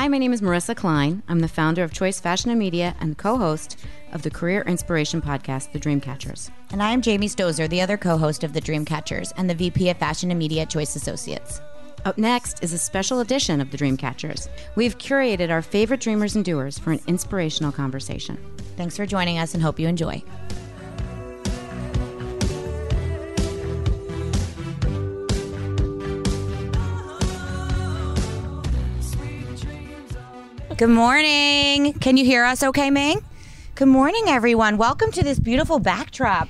Hi, my name is Marissa Klein. I'm the founder of Choice Fashion and Media and co host of the career inspiration podcast, The Dreamcatchers. And I am Jamie Stozer, the other co host of The Dreamcatchers and the VP of Fashion and Media at Choice Associates. Up next is a special edition of The Dreamcatchers. We've curated our favorite dreamers and doers for an inspirational conversation. Thanks for joining us and hope you enjoy. Good morning. Can you hear us okay, Ming? Good morning, everyone. Welcome to this beautiful backdrop.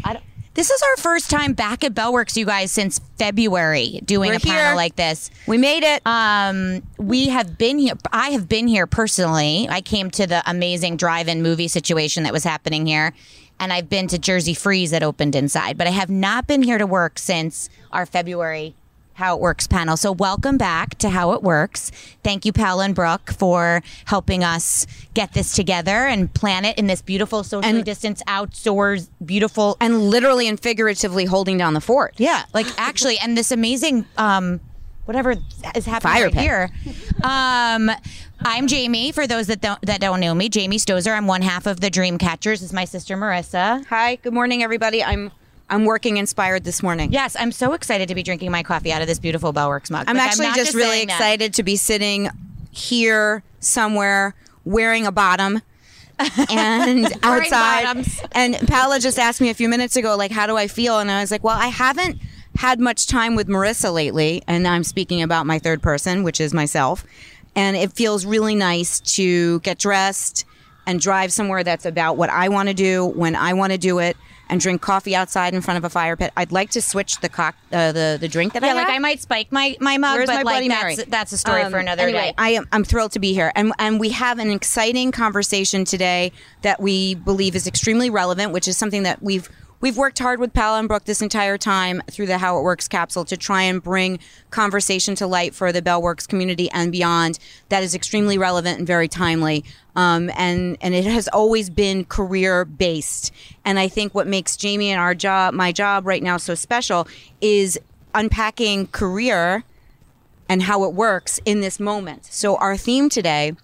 This is our first time back at Bellworks, you guys, since February doing We're a panel here. like this. We made it. Um, we have been here. I have been here personally. I came to the amazing drive-in movie situation that was happening here, and I've been to Jersey Freeze that opened inside. But I have not been here to work since our February How It Works panel. So welcome back to How It Works. Thank you, Paula and Brooke, for helping us get this together and plan it in this beautiful socially And- distanced outdoors, beautiful and literally and figuratively holding down the fort. yeah, like actually, and this amazing um, whatever is happening Fire right pit. here. Um, I'm Jamie. For those that don't that don't know me, Jamie Stozer. I'm one half of the Dreamcatchers. This is my sister Marissa. Hi, good morning, everybody. I'm I'm working inspired this morning. Yes, I'm so excited to be drinking my coffee out of this beautiful Bellworks mug. I'm Like, actually not just, really saying that. excited to be sitting here somewhere wearing a bottom and outside. And Paula just asked me a few minutes ago, like, how do I feel? And I was like, well, I haven't had much time with Marissa lately. And I'm speaking about my third person, which is myself. And it feels really nice to get dressed and drive somewhere that's about what I want to do when I want to do it. And drink coffee outside in front of a fire pit. I'd like to switch the cock, uh, the the drink that I like have. I might spike my my mug, Where's but my like that's Mary? that's a story Um, for another anyway, day. I am I'm thrilled to be here, and and we have an exciting conversation today that we believe is extremely relevant, which is something that we've. We've worked hard with Paula and Brooke this entire time through the How It Works capsule to try and bring conversation to light for the Bellworks community and beyond that is extremely relevant and very timely. Um, and and it has always been career based. And I think what makes Jamie and our job, my job right now, so special is unpacking career and how it works in this moment. So, our theme today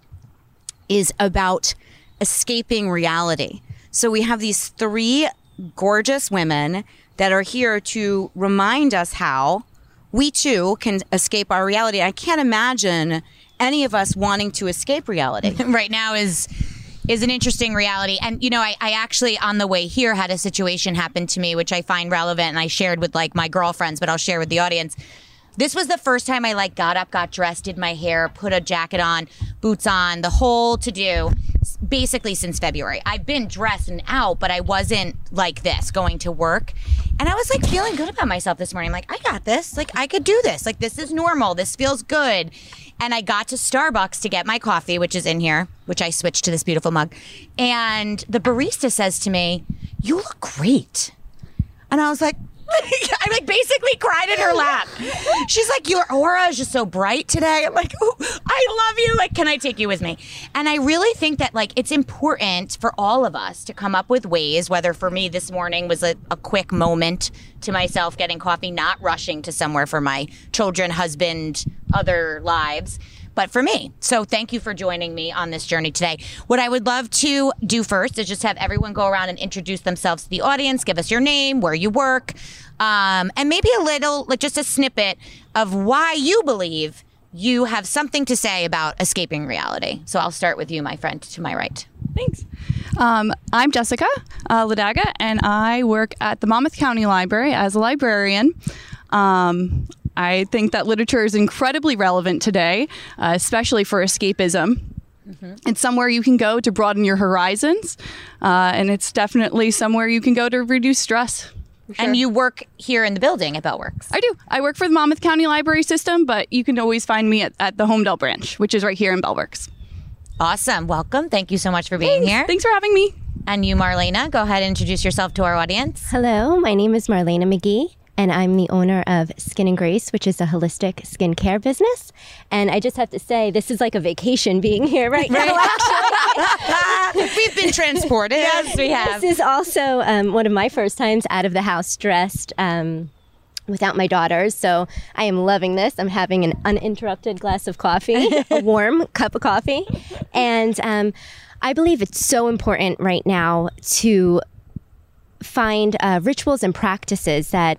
is about escaping reality. So, we have these three gorgeous women that are here to remind us how we too can escape our reality. I can't imagine any of us wanting to escape reality. right now is is an interesting reality. And you know, I, I actually on the way here had a situation happen to me which I find relevant and I shared with like my girlfriends, but I'll share with the audience. This was the first time I like got up, got dressed, did my hair, put a jacket on, boots on, the whole to do basically since February. I've been dressed and out, but I wasn't like this going to work. And I was like feeling good about myself this morning. I'm like, I got this. Like I could do this. Like this is normal. This feels good. And I got to Starbucks to get my coffee, which is in here, which I switched to this beautiful mug. And the barista says to me, "You look great." And I was like, I like basically cried in her lap. She's like, Your aura is just so bright today. I'm like, oh, I love you. Like, can I take you with me? And I really think that like it's important for all of us to come up with ways, whether for me this morning was a, a quick moment to myself getting coffee, not rushing to somewhere for my children, husband, other lives but for me. So thank you for joining me on this journey today. What I would love to do first is just have everyone go around and introduce themselves to the audience, give us your name, where you work, um, and maybe a little, like just a snippet of why you believe you have something to say about escaping reality. So I'll start with you, my friend, to my right. Thanks. Um, I'm Jessica uh, Laddaga, and I work at the Monmouth County Library as a librarian. Um, I think that literature is incredibly relevant today, uh, especially for escapism. It's somewhere you can go to broaden your horizons, uh, and it's definitely somewhere you can go to reduce stress. And you work here in the building at Bellworks. I do. I work for the Monmouth County Library System, but you can always find me at, at the Holmdel branch, which is right here in Bellworks. Awesome. Welcome. Thank you so much for being here. Thanks for having me. And you, Marlena, go ahead and introduce yourself to our audience. Hello, my name is Marlena McGee, and I'm the owner of Skin and Grace, which is a holistic skincare business. And I just have to say, this is like a vacation being here right, now. We've been transported. Yes, we have. this is also um, one of my first times out of the house dressed. Um, without my daughters. So I am loving this. I'm having an uninterrupted glass of coffee, a warm cup of coffee. And um, I believe it's so important right now to find uh, rituals and practices that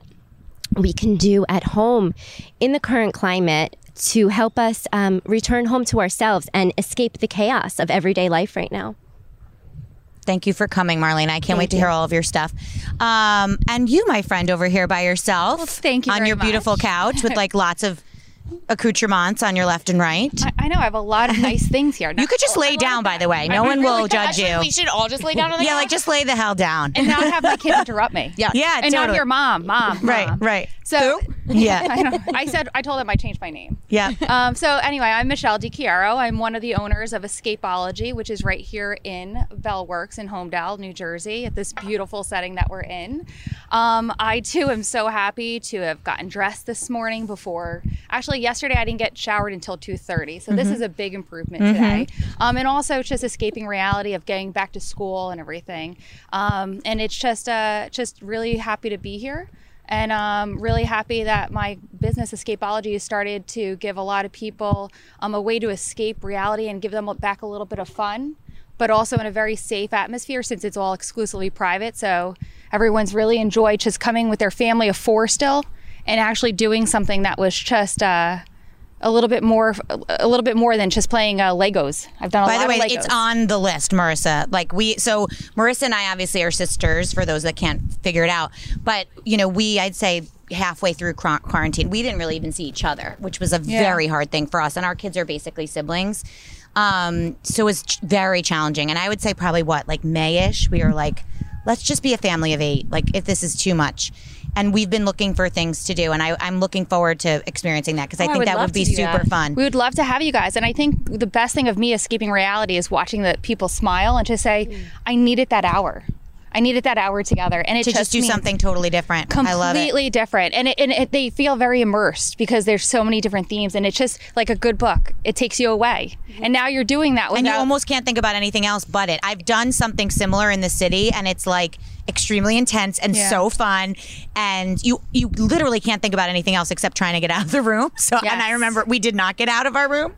we can do at home in the current climate to help us um, return home to ourselves and escape the chaos of everyday life right now. Thank you for coming, Marlene. I can't wait to hear all of your stuff. Um, and you, my friend, over here by yourself. thank you On very your beautiful couch with like lots of accoutrements on your left and right. I, I know I have a lot of nice things here. You could just lay down, by the way. No one will judge you. We should all just lay down on the Yeah, couch. like just lay the hell down. and not have my kids interrupt me. Yeah, Yeah, and not totally. hear mom, mom, Right, right. So Yeah. I, I said I told them I changed my name. Yeah. Um, so anyway, I'm Michelle DiChiaro. I'm one of the owners of Escapology, which is right here in Bellworks in Holmdel, New Jersey, at this beautiful setting that we're in. Um, I too am so happy to have gotten dressed this morning before. Actually, yesterday I didn't get showered until 2:30, so this is a big improvement today. Um, and also just escaping reality of getting back to school and everything. Um, and it's just uh, just really happy to be here and um, really happy that my business escapology has started to give a lot of people um, a way to escape reality and give them back a little bit of fun but also in a very safe atmosphere since it's all exclusively private. So everyone's really enjoyed just coming with their family of four still and actually doing something that was just uh, a little bit more a little bit more than just playing uh, legos i've done a lot of things. By the way, it's on the list, Marissa. Like we, so Marissa and I obviously are sisters. For those that can't figure it out, but you know, we, I'd say halfway through quarantine, we didn't really even see each other, which was a very hard thing for us. And our kids are basically siblings, um, so it was ch- very challenging. And I would say probably what like Mayish, we were like, let's just be a family of eight. Like if this is too much. And we've been looking for things to do, and I, I'm looking forward to experiencing that because I Oh, I think would that would be super that. fun. We would love to have you guys. And I think the best thing of me escaping reality is watching the people smile and to say, I needed that hour. I needed that hour together. And it to just do something totally different. I love it. completely different. And, it, and it, they feel very immersed because there's so many different themes. And it's just like a good book. It takes you away. Mm-hmm. And now you're doing that without. and you almost can't think about anything else but it. I've done something similar in the city, and it's like extremely intense and Yeah. so fun. And you you literally can't think about anything else except trying to get out of the room. So and I remember we did not get out of our room.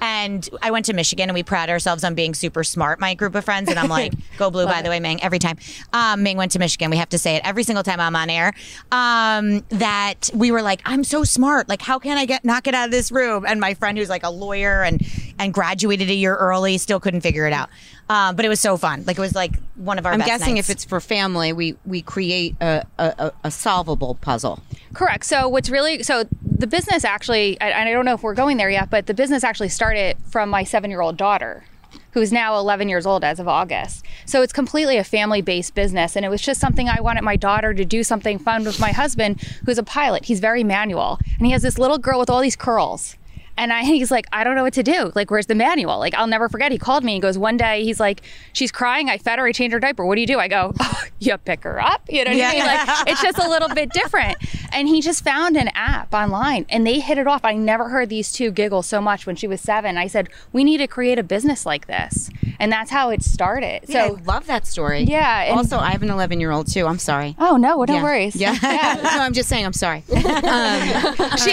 And I went to Michigan, and we pride ourselves on being super smart. My group of friends, and I'm like, go blue. by the way, Ming. Every time um, Ming went to Michigan, we have to say it every single time I'm on air. Um, that we were like, I'm so smart. Like, how can I get not get out of this room? And my friend, who's like a lawyer and and graduated a year early, still couldn't figure it out. Um, but it was so fun. Like it was like one of our. I'm best guessing nights. if it's for family, we we create a, a, a- a solvable puzzle. Correct. So what's really so the business actually, and I don't know if we're going there yet, but the business actually started from my seven-year-old daughter, who's now 11 years old as of August. So it's completely a family-based business, and it was just something I wanted my daughter to do something fun with my husband, who's a pilot. He's very manual, and he has this little girl with all these curls. And I, he's like, I don't know what to do. Like, where's the manual? Like, I'll never forget. He called me and goes, one day, he's like, she's crying. I fed her. I changed her diaper. What do you do? I go, oh, you pick her up. You know what I mean? Like, it's just a little bit different. And he just found an app online and they hit it off. I never heard these two giggle so much when she was seven. I said, we need to create a business like this. And that's how it started. So I love that story. Yeah, also, I have an 11 year old too. I'm sorry. oh, no, no yeah. worries. Yeah. no, I'm just saying. I'm sorry. Um,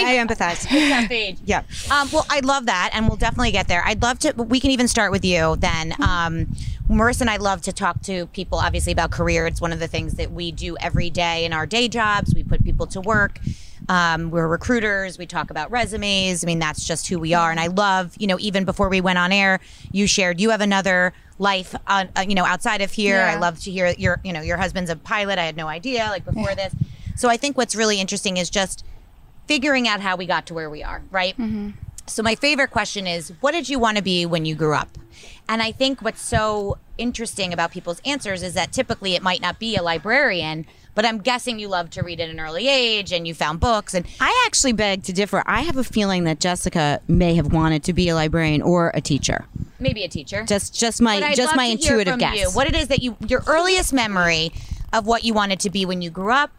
I empathize. Yeah. Um, well, I love that, and we'll definitely get there. I'd love to. We can even start with you then. Um, Marissa and I love to talk to people, obviously, about career. It's one of the things that we do every day in our day jobs. We put people to work. Um, we're recruiters. We talk about resumes. I mean, that's just who we are. And I love, you know, even before we went on air, you shared you have another life, on, uh, you know, outside of here. I love to hear your, you know, your husband's a pilot. I had no idea, like before this. So I think what's really interesting is just figuring out how we got to where we are, right? Mm-hmm. So my favorite question is, what did you want to be when you grew up? And I think what's so interesting about people's answers is that typically it might not be a librarian, but I'm guessing you love to read at an early age and you found books and I actually beg to differ. I have a feeling that Jessica may have wanted to be a librarian or a teacher. maybe a teacher. Just, just my, just my intuitive guess. You, what it is that you, your earliest memory of what you wanted to be when you grew up,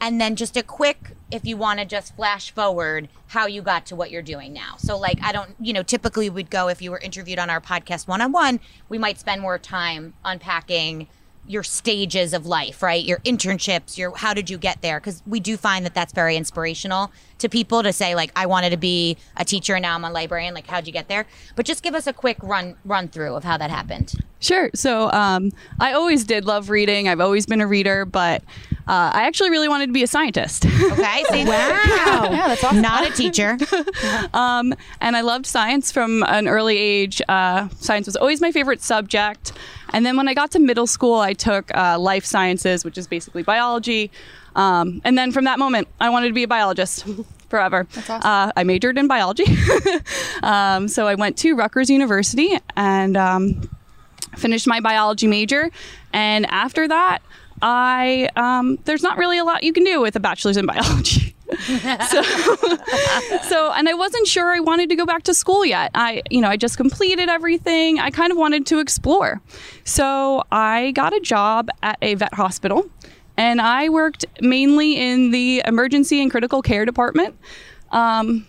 and then just a quick, if you want to just flash forward, how you got to what you're doing now. So, like, I don't, you know, typically we'd go if you were interviewed on our podcast one on one, we might spend more time unpacking your stages of life, right? Your internships, your how did you get there? Because we do find that that's very inspirational to people to say like, I wanted to be a teacher and now I'm a librarian. Like, how'd you get there? But just give us a quick run run through of how that happened. Sure. So um, I always did love reading. I've always been a reader, but uh, I actually really wanted to be a scientist. Okay. See, wow. Yeah, that's awesome. Not a teacher. um, and I loved science from an early age. Uh, science was always my favorite subject. And then when I got to middle school, I took uh, life sciences, which is basically biology. Um, and then from that moment, I wanted to be a biologist forever. That's awesome. Uh, I majored in biology. um, so I went to Rutgers University and um, finished my biology major. And after that, I um, there's not really a lot you can do with a bachelor's in biology. so, so, and I wasn't sure I wanted to go back to school yet. I, you know, I just completed everything. I kind of wanted to explore. So I got a job at a vet hospital and I worked mainly in the emergency and critical care department. Um,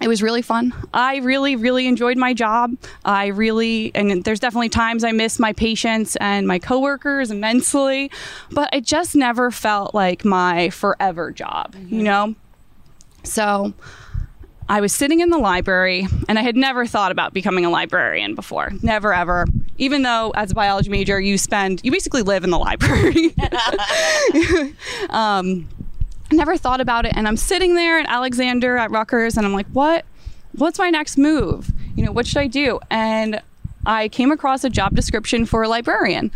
it was really fun. I really, really enjoyed my job. I really, and there's definitely times I miss my patients and my coworkers immensely, but it just never felt like my forever job, you know? So I was sitting in the library and I had never thought about becoming a librarian before. Never, ever. Even though as a biology major, you spend, you basically live in the library. um, never thought about it. And I'm sitting there at Alexander at Rutgers and I'm like, what? What's my next move? You know, what should I do? And I came across a job description for a librarian.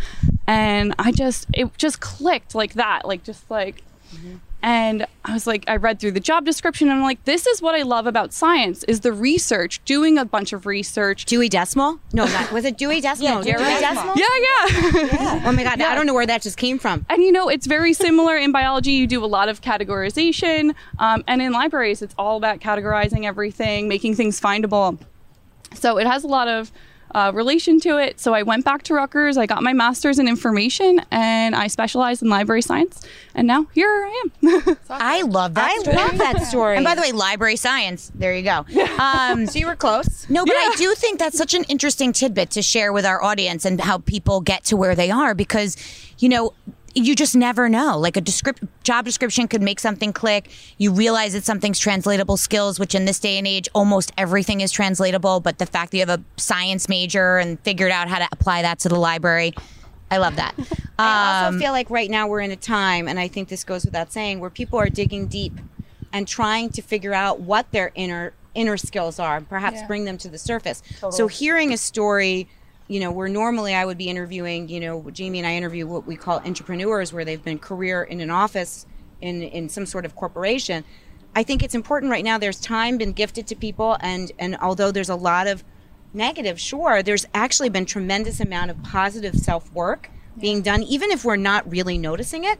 And I just, it just clicked like that, like just like, mm-hmm. And I was like, I read through the job description and I'm like, this is what I love about science is the research, doing a bunch of research. Dewey Decimal? No, not was it Dewey Decimal? yeah, Dewey Decimal. Yeah, yeah. Oh my god, I don't know where that just came from. And you know, it's very similar in biology. You do a lot of categorization, um, and in libraries, it's all about categorizing everything, making things findable. So it has a lot of uh, relation to it. So I went back to Rutgers. I got my master's in information, and I specialized in library science. And now here I am. I love that. I story. love that story. And by the way, library science. There you go. Um, so you were close. No, but I do think that's such an interesting tidbit to share with our audience and how people get to where they are because, you know, you just never know. Like a descript- job description could make something click. You realize that something's translatable skills, which in this day and age, almost everything is translatable. But the fact that you have a science major and figured out how to apply that to the library, I love that. I Um, also feel like right now we're in a time, and I think this goes without saying, where people are digging deep and trying to figure out what their inner inner skills are, and perhaps bring them to the surface. So hearing a story, you know, where normally I would be interviewing, you know, Jamie and I interview what we call entrepreneurs, where they've been career in an office in in some sort of corporation. I think it's important right now. There's time been gifted to people, and and although there's a lot of negative, sure, there's actually been tremendous amount of positive self work being done, even if we're not really noticing it.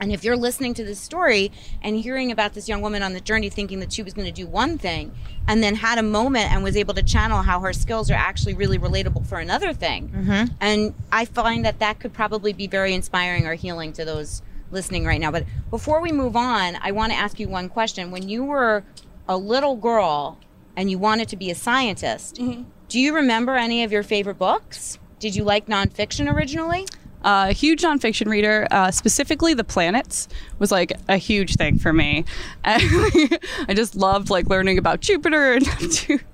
And if you're listening to this story and hearing about this young woman on the journey thinking that she was going to do one thing and then had a moment and was able to channel how her skills are actually really relatable for another thing. Mm-hmm. And I find that that could probably be very inspiring or healing to those listening right now. But before we move on, I want to ask you one question. When you were a little girl and you wanted to be a scientist, mm-hmm. do you remember any of your favorite books? Did you like nonfiction originally? A huge nonfiction reader, uh, specifically the planets was like a huge thing for me. I just loved like learning about Jupiter and Neptune.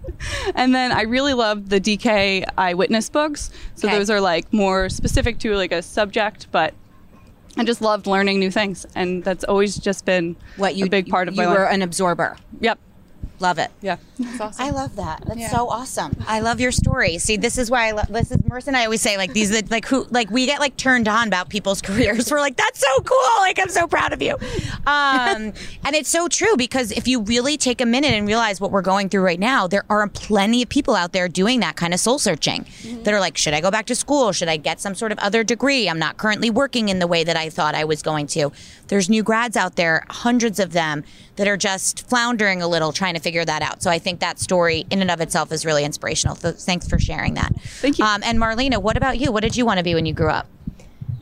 And then I really loved the DK eyewitness books. So Okay. those are like more specific to like a subject, but I just loved learning new things, and that's always just been What you a big part of you my life. You were an absorber. Yep. Love it. Yeah. I love that. That's Yeah. so awesome. I love your story. See, this is why I love this is Marissa and I always say like these are the- like who like we get like turned on about people's careers. We're like, that's so cool. Like I'm so proud of you. Um and it's so true because if you really take a minute and realize what we're going through right now, there are plenty of people out there doing that kind of soul searching that are like, should I go back to school? Should I get some sort of other degree? I'm not currently working in the way that I thought I was going to. There's new grads out there, hundreds of them that are just floundering a little trying to figure that out. So I think that story in and of itself is really inspirational. So thanks for sharing that. Thank you. Um, and Marlena, what about you? What did you want to be when you grew up?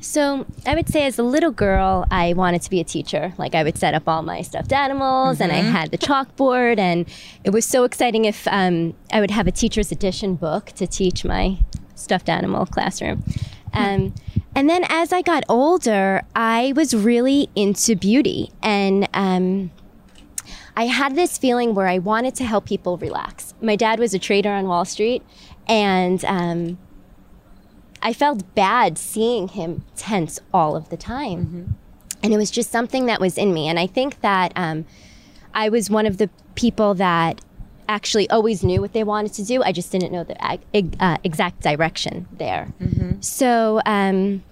So I would say as a little girl, I wanted to be a teacher. Like I would set up all my stuffed animals and I had the chalkboard and it was so exciting if um, I would have a teacher's edition book to teach my stuffed animal classroom. Um, And then as I got older, I was really into beauty. And um, I had this feeling where I wanted to help people relax. My dad was a trader on Wall Street, and um, I felt bad seeing him tense all of the time. And it was just something that was in me. And I think that um, I was one of the people that actually always knew what they wanted to do. I just didn't know the uh, exact direction there. So, um,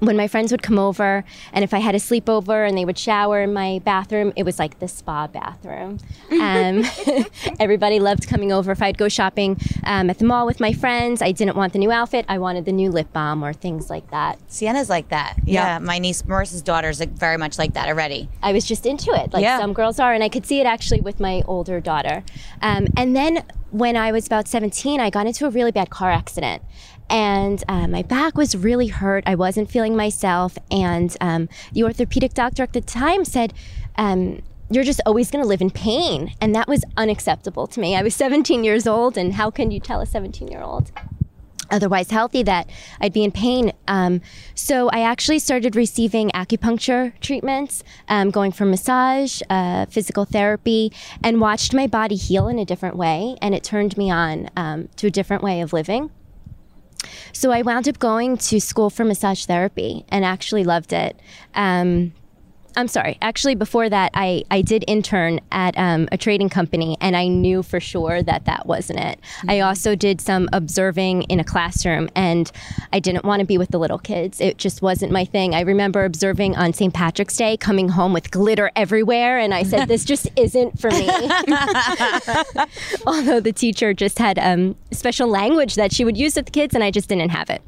when my friends would come over and if I had a sleepover and they would shower in my bathroom, it was like the spa bathroom. Um, everybody loved coming over. If I'd go shopping um, at the mall with my friends, I didn't want the new outfit. I wanted the new lip balm or things like that. Sienna's like that. Yeah, my niece Marissa's daughter is very much like that already. I was just into it, like Yeah. some girls are, and I could see it actually with my older daughter. Um, and then when I was about 17, I got into a really bad car accident. And uh, my back was really hurt. I wasn't feeling myself. And um, the orthopedic doctor at the time said, um, You're just always going to live in pain. And that was unacceptable to me. I was 17 years old, and how can you tell a 17 year old? otherwise healthy that I'd be in pain. Um, so I actually started receiving acupuncture treatments, um, going for massage, uh, physical therapy, and watched my body heal in a different way. And it turned me on um, to a different way of living. So I wound up going to school for massage therapy and actually loved it. Um, I'm sorry. Actually, before that, I, I did intern at um, a trading company, and I knew for sure that that wasn't it. I also did some observing in a classroom, and I didn't want to be with the little kids. It just wasn't my thing. I remember observing on St. Patrick's Day, coming home with glitter everywhere, and I said, "This just isn't for me." Although the teacher just had um, special language that she would use with the kids, and I just didn't have it.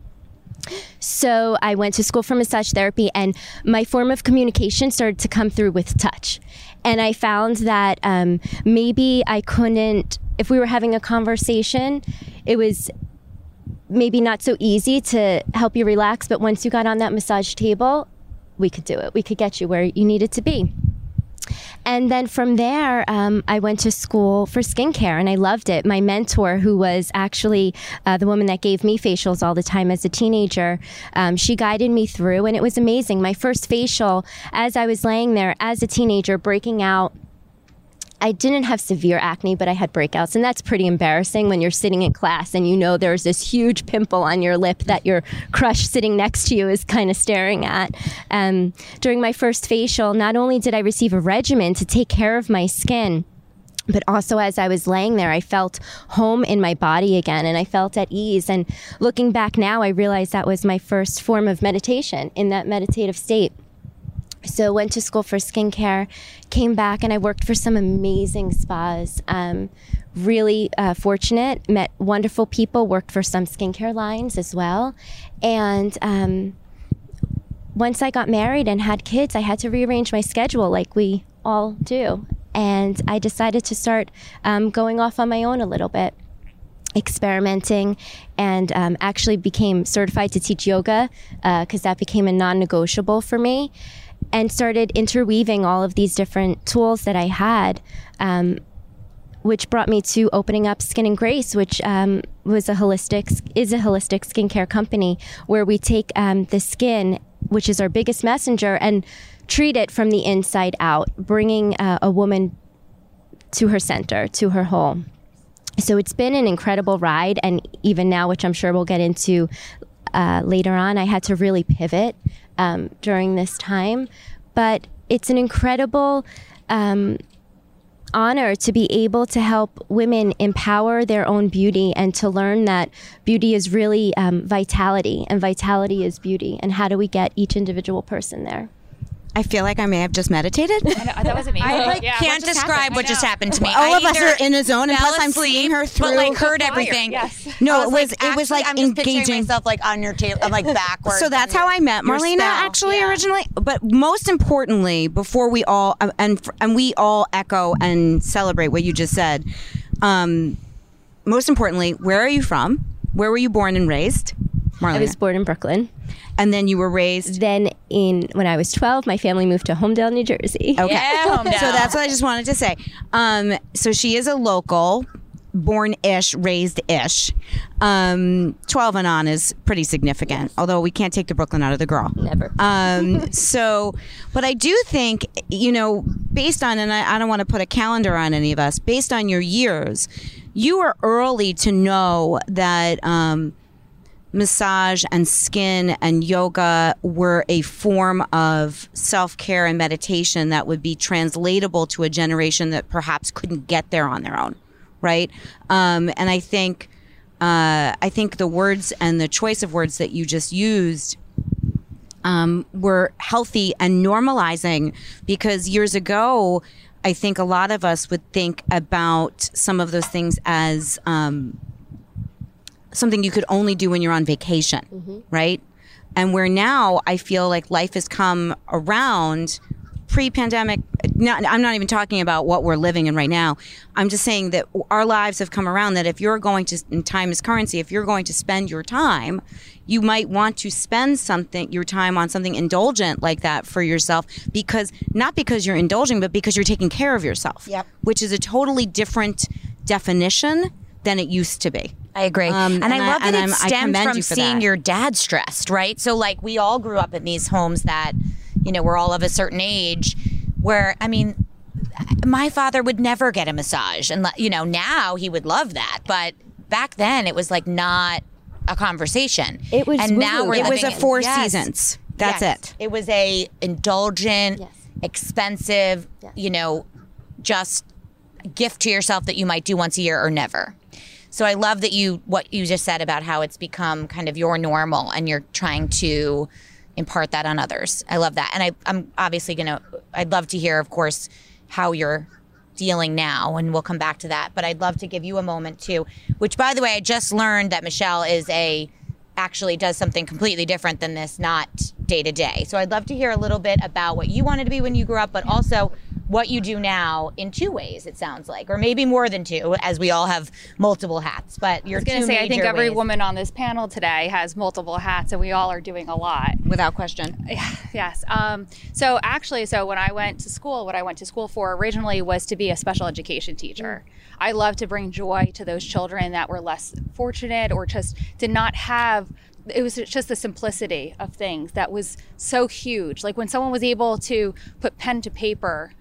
So I went to school for massage therapy, and my form of communication started to come through with touch. And I found that um, maybe I couldn't, if we were having a conversation, it was maybe not so easy to help you relax, but once you got on that massage table, we could do it. We could get you where you needed to be. And then from there, um, I went to school for skincare and I loved it. My mentor, who was actually uh, the woman that gave me facials all the time as a teenager, um, she guided me through and it was amazing. My first facial, as I was laying there as a teenager, breaking out. I didn't have severe acne, but I had breakouts. And that's pretty embarrassing when you're sitting in class and you know there's this huge pimple on your lip that your crush sitting next to you is kind of staring at. Um, during my first facial, not only did I receive a regimen to take care of my skin, but also as I was laying there, I felt home in my body again and I felt at ease. And looking back now, I realized that was my first form of meditation in that meditative state. So went to school for skincare, came back, and I worked for some amazing spas. Um, really uh, fortunate, met wonderful people, worked for some skincare lines as well, and. Um, once I got married and had kids, I had to rearrange my schedule like we all do. And I decided to start um, going off on my own a little bit, experimenting, and um, actually became certified to teach yoga because that became a non negotiable for me. And started interweaving all of these different tools that I had. Um, which brought me to opening up Skin and Grace, which um, was a holistic is a holistic skincare company where we take um, the skin, which is our biggest messenger, and treat it from the inside out, bringing uh, a woman to her center, to her whole. So it's been an incredible ride, and even now, which I'm sure we'll get into uh, later on, I had to really pivot um, during this time. But it's an incredible um, honor to be able to help women empower their own beauty and to learn that beauty is really um, vitality, and vitality is beauty. And how do we get each individual person there? I feel like I may have just meditated. I know, that was amazing. I like, Yeah. can't What describe happened? what just happened to me. All I of us are in a zone, and fell plus I'm asleep, seeing her but through like heard everything. Yes. No, I it was like, it was actually, like I'm just picturing engaging. myself like on your table. I'm like backwards. So that's how I met your Marlena spell. actually Yeah. originally. But most importantly, before we all uh, and and we all echo and celebrate what you just said. Um, most importantly, where are you from? Where were you born and raised, Marlena? I was born in Brooklyn. and then you were raised. Then, in when I was 12, my family moved to Holmdel, New Jersey. Okay, Yeah, so that's what I just wanted to say. Um, so she is a local. born ish, raised ish. Um, 12 and on is pretty significant, although we can't take the Brooklyn out of the girl. Never. Um, so, but I do think, you know, based on, and I, I don't want to put a calendar on any of us, based on your years, you were early to know that. Um, massage and skin and yoga were a form of self care and meditation that would be translatable to a generation that perhaps couldn't get there on their own, right? Um, and I think uh, I think the words and the choice of words that you just used. Um, were healthy and normalizing because years ago, I think a lot of us would think about some of those things as um, something you could only do when you're on vacation, mm-hmm. right? And where now I feel like life has come around pre-pandemic not, i'm not even talking about what we're living in right now i'm just saying that our lives have come around that if you're going to and time is currency if you're going to spend your time you might want to spend something your time on something indulgent like that for yourself because not because you're indulging but because you're taking care of yourself Yep. which is a totally different definition than it used to be I agree. Um, and, and I I- love that and it I'm- I stemmed from you seeing that. your dad stressed, right? So, like, we all grew up in these homes that, you know, we're all of a certain age where, I mean, my father would never get a massage. And, you know, now he would love that. But back then, it was like not a conversation. It was And now woo-woo. we're it was a living- four Yes. seasons that's Yes. it It was a indulgent, Yes. expensive, Yes. you know, just gift to yourself that you might do once a year or never. So I love that you what you just said about how it's become kind of your normal and you're trying to impart that on others. I love that. And I, I'm obviously gonna I'd love to hear, of course, how you're dealing now and we'll come back to that. But I'd love to give you a moment too. Which by the way, I just learned that Michelle is a actually does something completely different than this, not day to day. So I'd love to hear a little bit about what you wanted to be when you grew up, but also what you do now in two ways, it sounds like, or maybe more than two, as we all have multiple hats. But you're going to say, I think every woman on this panel today has multiple hats, and we all are doing a lot. without question Yes. Um, so actually, so when I went to school, what I went to school for originally was to be a special education teacher. I love to bring joy to those children that were less fortunate or just did not have. It was just the simplicity of things that was so huge. Like when someone was able to put pen to paper,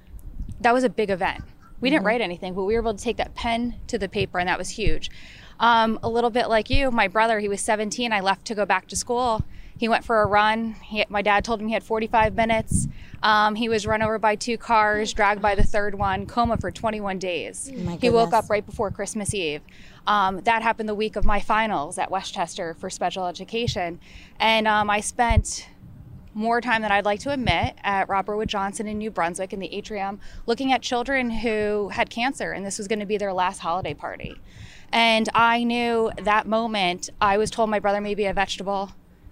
that was a big event. We didn't write anything, but we were able to take that pen to the paper, and that was huge. Um, a little bit like you, my brother, he was 17. I left to go back to school. He went for a run. He, my dad told him he had 45 minutes. Um, he was run over by two cars, dragged by the third one, coma for 21 days. he woke up right before Christmas Eve. Um, that happened the week of my finals at Westchester for special education. And um, I spent more time than I'd like to admit at Robert Wood Johnson in New Brunswick in the atrium, looking at children who had cancer, and this was going to be their last holiday party. And I knew that moment, I was told my brother may be a vegetable.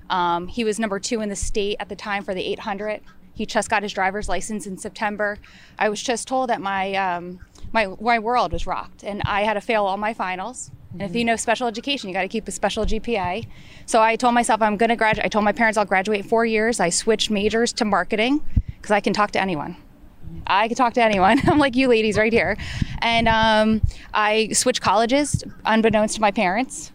Um, he was number two in the state at the time for the 800. He just got his driver's license in September. I was just told that my, um, my, my world was rocked, and I had to fail all my finals. And if you know special education, you got to keep a special GPA. So I told myself I'm going to graduate. I told my parents I'll graduate four years. I switched majors to marketing because I can talk to anyone. I can talk to anyone. I'm like you ladies right here. And um, I switched colleges unbeknownst to my parents.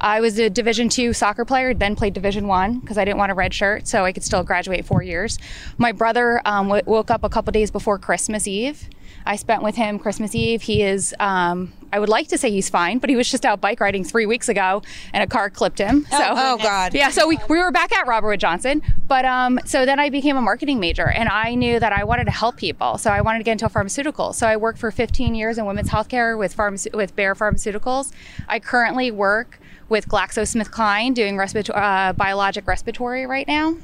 I was a Division two soccer player, then played Division one because I didn't want a red shirt, so I could still graduate four years. My brother um, w- woke up a couple days before Christmas Eve. I spent with him Christmas Eve. He is, um, I would like to say he's fine, but he was just out bike riding three weeks ago and a car clipped him. So, oh, God. Yeah, so we, we were back at Robert Wood Johnson. But um, so then I became a marketing major and I knew that I wanted to help people. So I wanted to get into pharmaceuticals. So I worked for 15 years in women's healthcare with, pharmace- with Bayer Pharmaceuticals. I currently work with GlaxoSmithKline doing uh, biologic respiratory right now.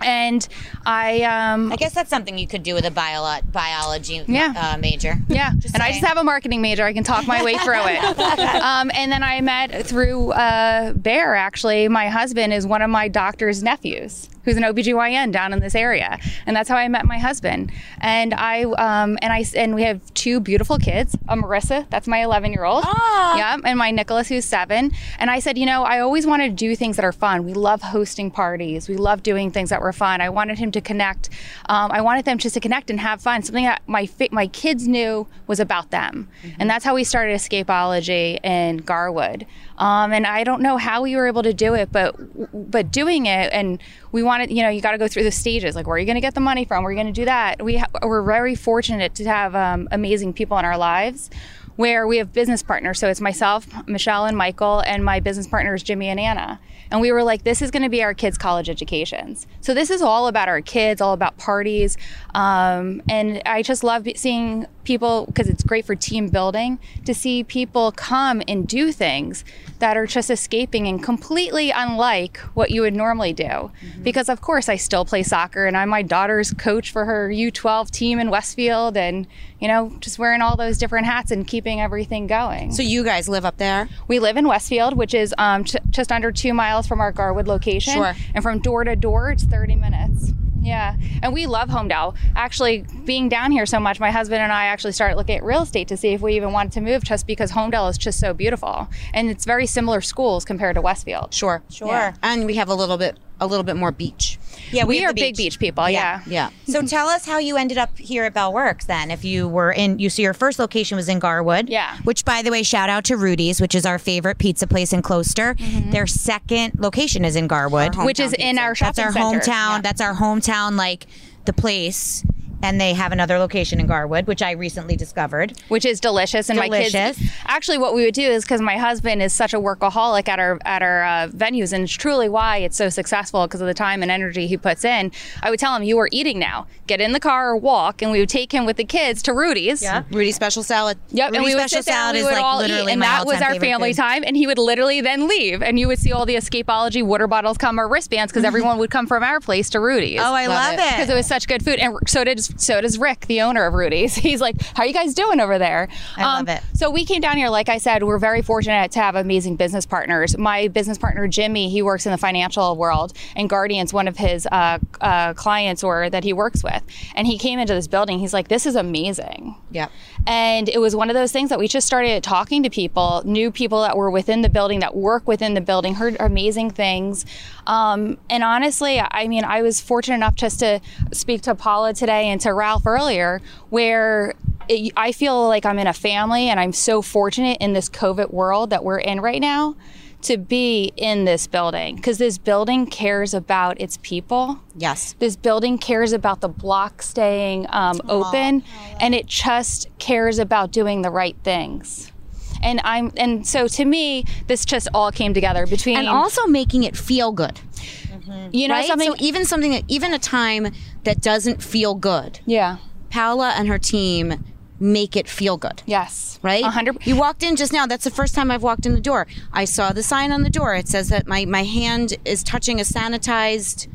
And I, um, I guess that's something you could do with a bio- biology Yeah. uh, major. Yeah, Just and I just have a marketing major. I can talk my way through it. um, and then I met through uh, Bayer. Actually, my husband is one of my doctor's nephews, who's an OBGYN down in this area. And that's how I met my husband. And I um, and I and we have two beautiful kids, a Marissa, that's my 11 year old. Yeah, and my Nicholas who's 7. And I said, you know, I always wanted to do things that are fun. We love hosting parties. We love doing things that were fun. I wanted him to connect. Um, I wanted them just to connect and have fun. Something that my my kids knew was about them. And that's how we started Escapology in Garwood. Um, and I don't know how we were able to do it, but but doing it, and we wanted, you know, you got to go through the stages. Like, where are you going to get the money from? Where are you going to do that? We ha- we're very fortunate to have um, amazing people in our lives. Where we have business partners. So it's myself, Michelle, and Michael, and my business partners, Jimmy and Anna. And we were like, this is going to be our kids' college educations. So this is all about our kids, all about parties. Um, and I just love seeing people, because it's great for team building, to see people come and do things that are just escaping and completely unlike what you would normally do. Because, of course, I still play soccer and I'm my daughter's coach for her U12 team in Westfield and, you know, just wearing all those different hats and keeping everything going. So you guys live up there? We live in Westfield, which is um, ch- just under two miles from our Garwood location. Sure. And from door to door, it's 30 minutes. Yeah. And we love Holmdel. Actually, being down here so much, my husband and I actually started looking at real estate to see if we even wanted to move just because Holmdel is just so beautiful. And it's very similar schools compared to Westfield. Sure. Sure. And we have a little bit a little bit more beach. Yeah, We have are the big beach people. Yeah. Yeah. So mm-hmm. tell us how you ended up here at Bell Works then. If you were in, you see your first location was in Garwood. Yeah. Which, by the way, shout out to Rudy's, which is our favorite pizza place in Closter. Mm-hmm. Their second location is in Garwood. Which is hometown in our pizza. That's shopping our center. hometown. That's our hometown, like the place. And they have another location in Garwood, which I recently discovered. which is delicious. And my Delicious. kids, actually, what we would do is because my husband is such a workaholic at our at our uh, venues, and it's truly why it's so successful because of the time and energy he puts in. I would tell him, "You are eating now. Get in the car or walk," and we would take him with the kids to Rudy's. Yeah. Rudy special salad. Yep, and we would special sit down, salad we is, would like, all literally eat, and my that was our family food. time. And he would literally then leave, and you would see all the Escapology water bottles come or wristbands because everyone would come from our place to Rudy's. Oh, I love, it. it. because it was such good food, and so did so does Rick, the owner of Rudy's. He's like, "How are you guys doing over there?" Um, I love it. So we came down here, like I said, we're very fortunate to have amazing business partners. My business partner Jimmy, he works in the financial world, and Guardian's one of his uh, uh, clients or that he works with. And he came into this building. He's like, "This is amazing." Yeah. And it was one of those things that we just started talking to people, new people that were within the building, that work within the building, heard amazing things. Um, and honestly, I mean, I was fortunate enough just to speak to Paula today and to Ralph earlier, where it, I feel like I'm in a family and I'm so fortunate in this COVID world that we're in right now to be in this building because this building cares about its people Yes. this building cares about the block staying um, open and it just cares about doing the right things and i'm and so to me this just all came together between And also making it feel good. Mm-hmm. you know right? something so even something that even a time that doesn't feel good. yeah Paola and her team make it feel good. yes Right? a hundred You walked in just now. That's the first time I've walked in the door. I saw the sign on the door. It says that my, my hand is touching a sanitized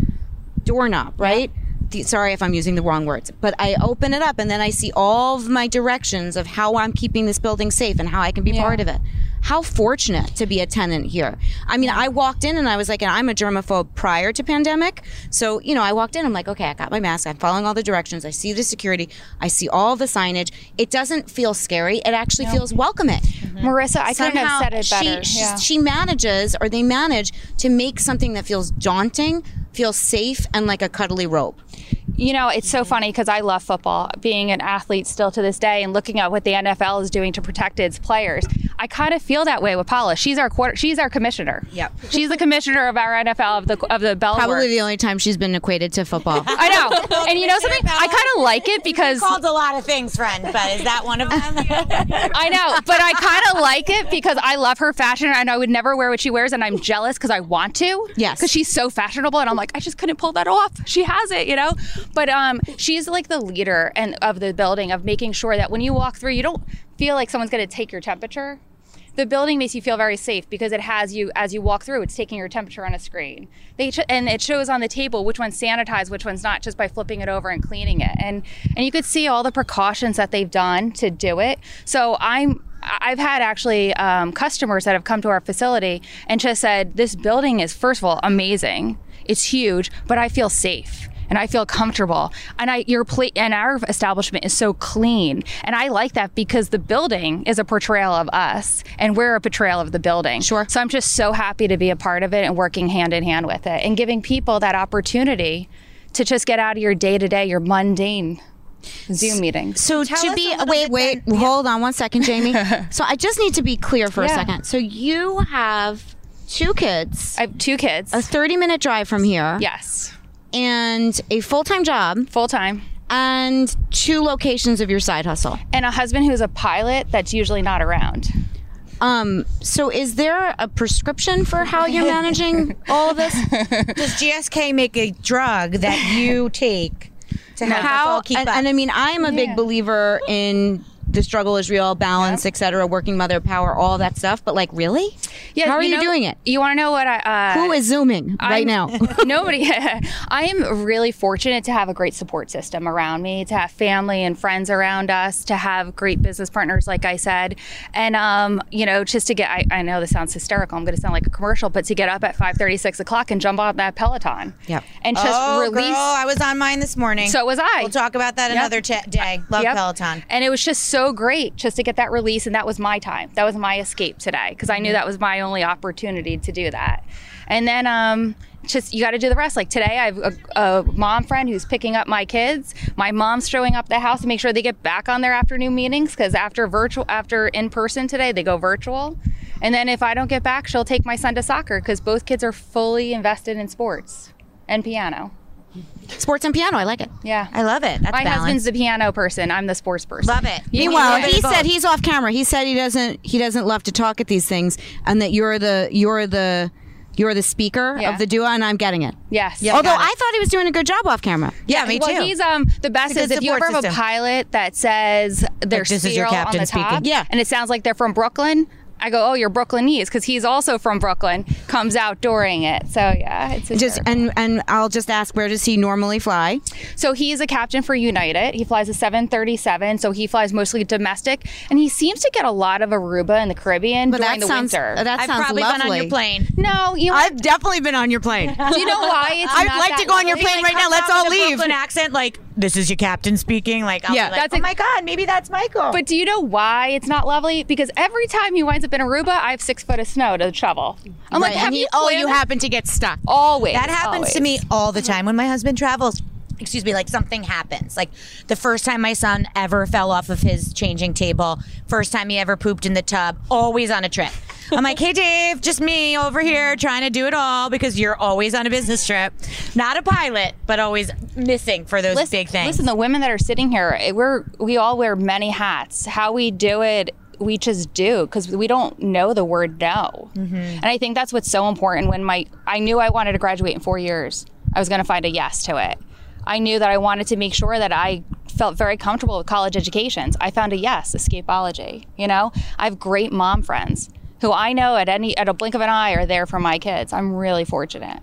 doorknob, right? The, sorry if I'm using the wrong words, but I open it up and then I see all of my directions of how I'm keeping this building safe and how I can be part of it. How fortunate to be a tenant here. I mean, I walked in and I was like, and I'm a germaphobe prior to pandemic. So, you know, I walked in, I'm like, okay, I got my mask. I'm following all the directions. I see the security. I see all the signage. It doesn't feel scary. It actually feels welcoming. Mm-hmm. marissa i couldn't have said it better She, yeah. she manages or they manage to make something that feels daunting feel safe and like a cuddly rope. You know, it's so mm-hmm. funny because I love football, being an athlete still to this day, and looking at what the NFL is doing to protect its players. I kind of feel that way with Paula. She's our quarter. She's our commissioner. Yep. She's the commissioner of our NFL of the of the Bell. Probably the only time she's been equated to football. I know. And you know something? I kind of like it because Called a lot of things, friend, but is that one of them? I know, but I kind of like it because I love her fashion and I would never wear what she wears and I'm jealous because I want to. Yes. Because she's so fashionable and I'm like, I just couldn't pull that off. She has it, you know? But um, she's like the leader and of the building of making sure that when you walk through, you don't feel like someone's going to take your temperature. The building makes you feel very safe because it has you as you walk through. It's taking your temperature on a screen. They ch- and it shows on the table which one's sanitized, which one's not, just by flipping it over and cleaning it. And and you could see all the precautions that they've done to do it. So I'm I've had actually um, customers that have come to our facility and just said, "This building is first of all amazing." It's huge, but I feel safe and I feel comfortable. And I your plate and our establishment is so clean. And I like that because the building is a portrayal of us and we're a portrayal of the building. Sure. So I'm just so happy to be a part of it and working hand in hand with it and giving people that opportunity to just get out of your day to day, your mundane Zoom meetings. So Tell to be wait wait then- hold on one second, Jamie. so I just need to be clear for a second. So you have two kids, I have two kids. a thirty minute drive from here, yes. And a full time job, Full time. and two locations of your side hustle. And a husband who's a pilot that's usually not around. Um, so is there a prescription for how you're managing all of this? Does GSK make a drug that you take to help us how all keep and, up? and I mean I'm a big Yeah. believer in the struggle is real, balance, etc., working mother power, all that stuff. But like, really? Yeah. How are you, know- doing it? You want to know what I? Uh, Who is zooming right I'm- now? Nobody. I am really fortunate to have a great support system around me, to have family and friends around us, to have great business partners, like I said, and um, you know, just to get. I, I know this sounds hysterical. I'm going to sound like a commercial, but to get up at 5:30, 6 o'clock and jump on that Peloton. Yep. And just oh, release. girl, I was on mine this morning. So was I. We'll talk about that Yep. another ch- day. Love Yep. Peloton. And it was just so great just to get that release. And that was my time. That was my escape today because I knew that was my only opportunity to do that. And then, um, just you got to do the rest. Like today, I have a, a mom friend who's picking up my kids. My mom's showing up the house to make sure they get back on their afternoon meetings because after virtual, after in person today, they go virtual. And then if I don't get back, she'll take my son to soccer because both kids are fully invested in sports and piano. Sports and piano. I like it. Yeah. I love it. That's my balance. husband's the piano person. I'm the sports person. Love it. Yeah. Meanwhile, Yeah. he said he's off camera. He said he doesn't he doesn't love to talk at these things, and that you're the you're the you're the speaker Yeah. of the duo, and I'm getting it. Yes. Yeah, Although got it. I thought he was doing a good job off camera. Yeah, me well, too. he's um the best is good if you ever support have a pilot that says their Like, this is your serial on captain the top, speaking. Yeah. and it sounds like they're from Brooklyn. I go, oh, you're Brooklynese because he's also from Brooklyn. Comes out during it, so yeah, it's Just hysterical. and and I'll just ask, where does he normally fly? So he's a captain for United. He flies a 737, so he flies mostly domestic, and he seems to get a lot of Aruba in the Caribbean But during that the sounds winter. that sounds I've probably lovely. been on your plane. no, you know, I've definitely been on your plane. do you know why? It's I'd not like that to go on your lovely? plane right now. Let's all leave. Brooklyn accent, like this is your captain speaking. Like, I'll Yeah. be like, That's oh a- my god, maybe that's Michael. But do you know why it's not lovely? Because every time he winds up in Aruba, I have six foot of snow to shovel. I'm like, have and he- oh, you happen to get stuck. always. That happens to me all the time when my husband travels. Excuse me, like something happens. Like the first time my son ever fell off of his changing table, first time he ever pooped in the tub, always on a trip. I'm like, hey, Dave, just me over here trying to do it all because you're always on a business trip. Not a pilot, but always missing for those Listen, big things. listen, the women that are sitting here, eh, we're we all wear many hats. How we do it, we just do because we don't know the word no. Mm-hmm. And I think that's what's so important. When my I knew I wanted to graduate in four years, I was going to find a yes to it. I knew that I wanted to make sure that I felt very comfortable with college educations. I found a yes, escapology. You know, I have great mom friends who I know at any at a blink of an eye are there for my kids. I'm really fortunate.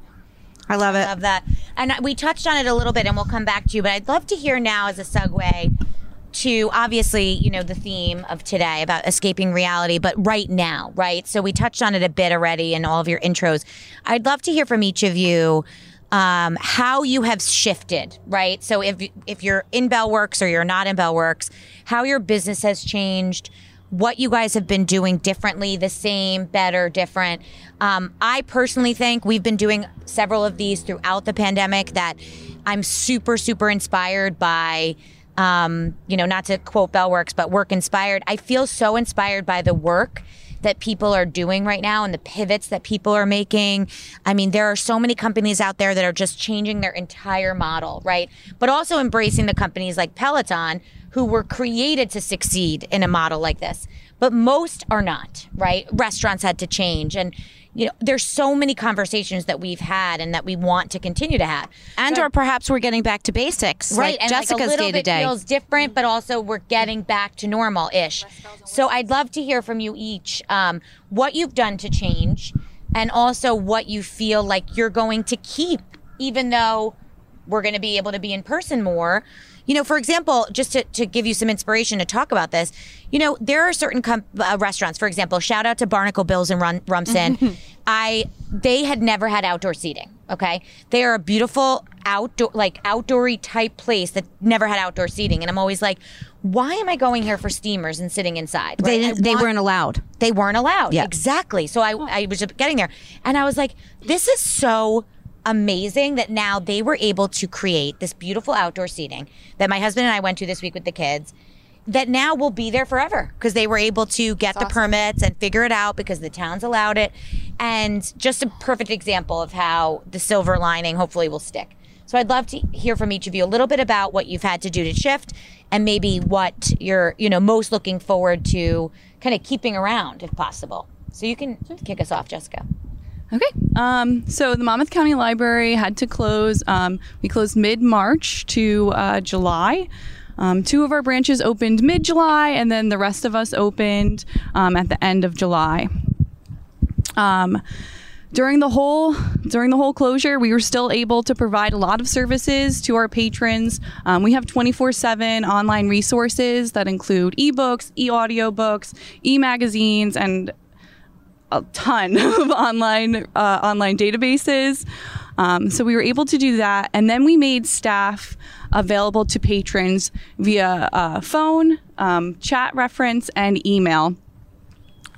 I love it. Love that. And we touched on it a little bit, and we'll come back to you. But I'd love to hear now, as a segue, to obviously, you know, the theme of today about escaping reality, but right now, right? So we touched on it a bit already in all of your intros. I'd love to hear from each of you um, how you have shifted, right? So if if you're in Bell Works or you're not in Bell Works, how your business has changed what you guys have been doing differently, the same, better, different. Um, I personally think we've been doing several of these throughout the pandemic that I'm super, super inspired by. Um, you know, not to quote Bell Works, but work inspired. I feel so inspired by the work that people are doing right now and the pivots that people are making. I mean, there are so many companies out there that are just changing their entire model, right? But also embracing the companies like Peloton who were created to succeed in a model like this. But most are not, right? Restaurants had to change and you know, there's so many conversations that we've had and that we want to continue to have. And or perhaps we're getting back to basics, Right, like and Jessica's like a little day to bit day. feels different, but also we're getting back to normal ish. So I'd love to hear from you each um, what you've done to change, and also what you feel like you're going to keep, even though we're going to be able to be in person more. You know, for example, just to, to give you some inspiration to talk about this, you know, there are certain com- uh, restaurants, for example, shout out to Barnacle Bills in Rum- Rumson. I they had never had outdoor seating. Okay, they are a beautiful outdoor, like outdoory type place that never had outdoor seating, and I'm always like, why am I going here for steamers and sitting inside? They right? They want- weren't allowed. they weren't allowed. Yeah. Exactly. So I, I was just getting there and I was like, this is so amazing that now they were able to create this beautiful outdoor seating that my husband and I went to this week with the kids that now will be there forever because they were able to get the permits and figure it out because the town's allowed it. And just a perfect example of how the silver lining hopefully will stick. So I'd love to hear from each of you a little bit about what you've had to do to shift and maybe what you're, you know, most looking forward to kind of keeping around if possible. So you can kick us off, Jessica. Okay. Um, so the Monmouth County Library had to close. Um, we closed mid March to uh, July. Um, two of our branches opened mid July, and then the rest of us opened um, at the end of July. Um, during the whole during the whole closure, we were still able to provide a lot of services to our patrons. Um, we have 24/7 online resources that include ebooks, e-audiobooks, e-magazines, and a ton of online uh, online databases. Um, so we were able to do that, and then we made staff available to patrons via uh, phone, um, chat reference, and email.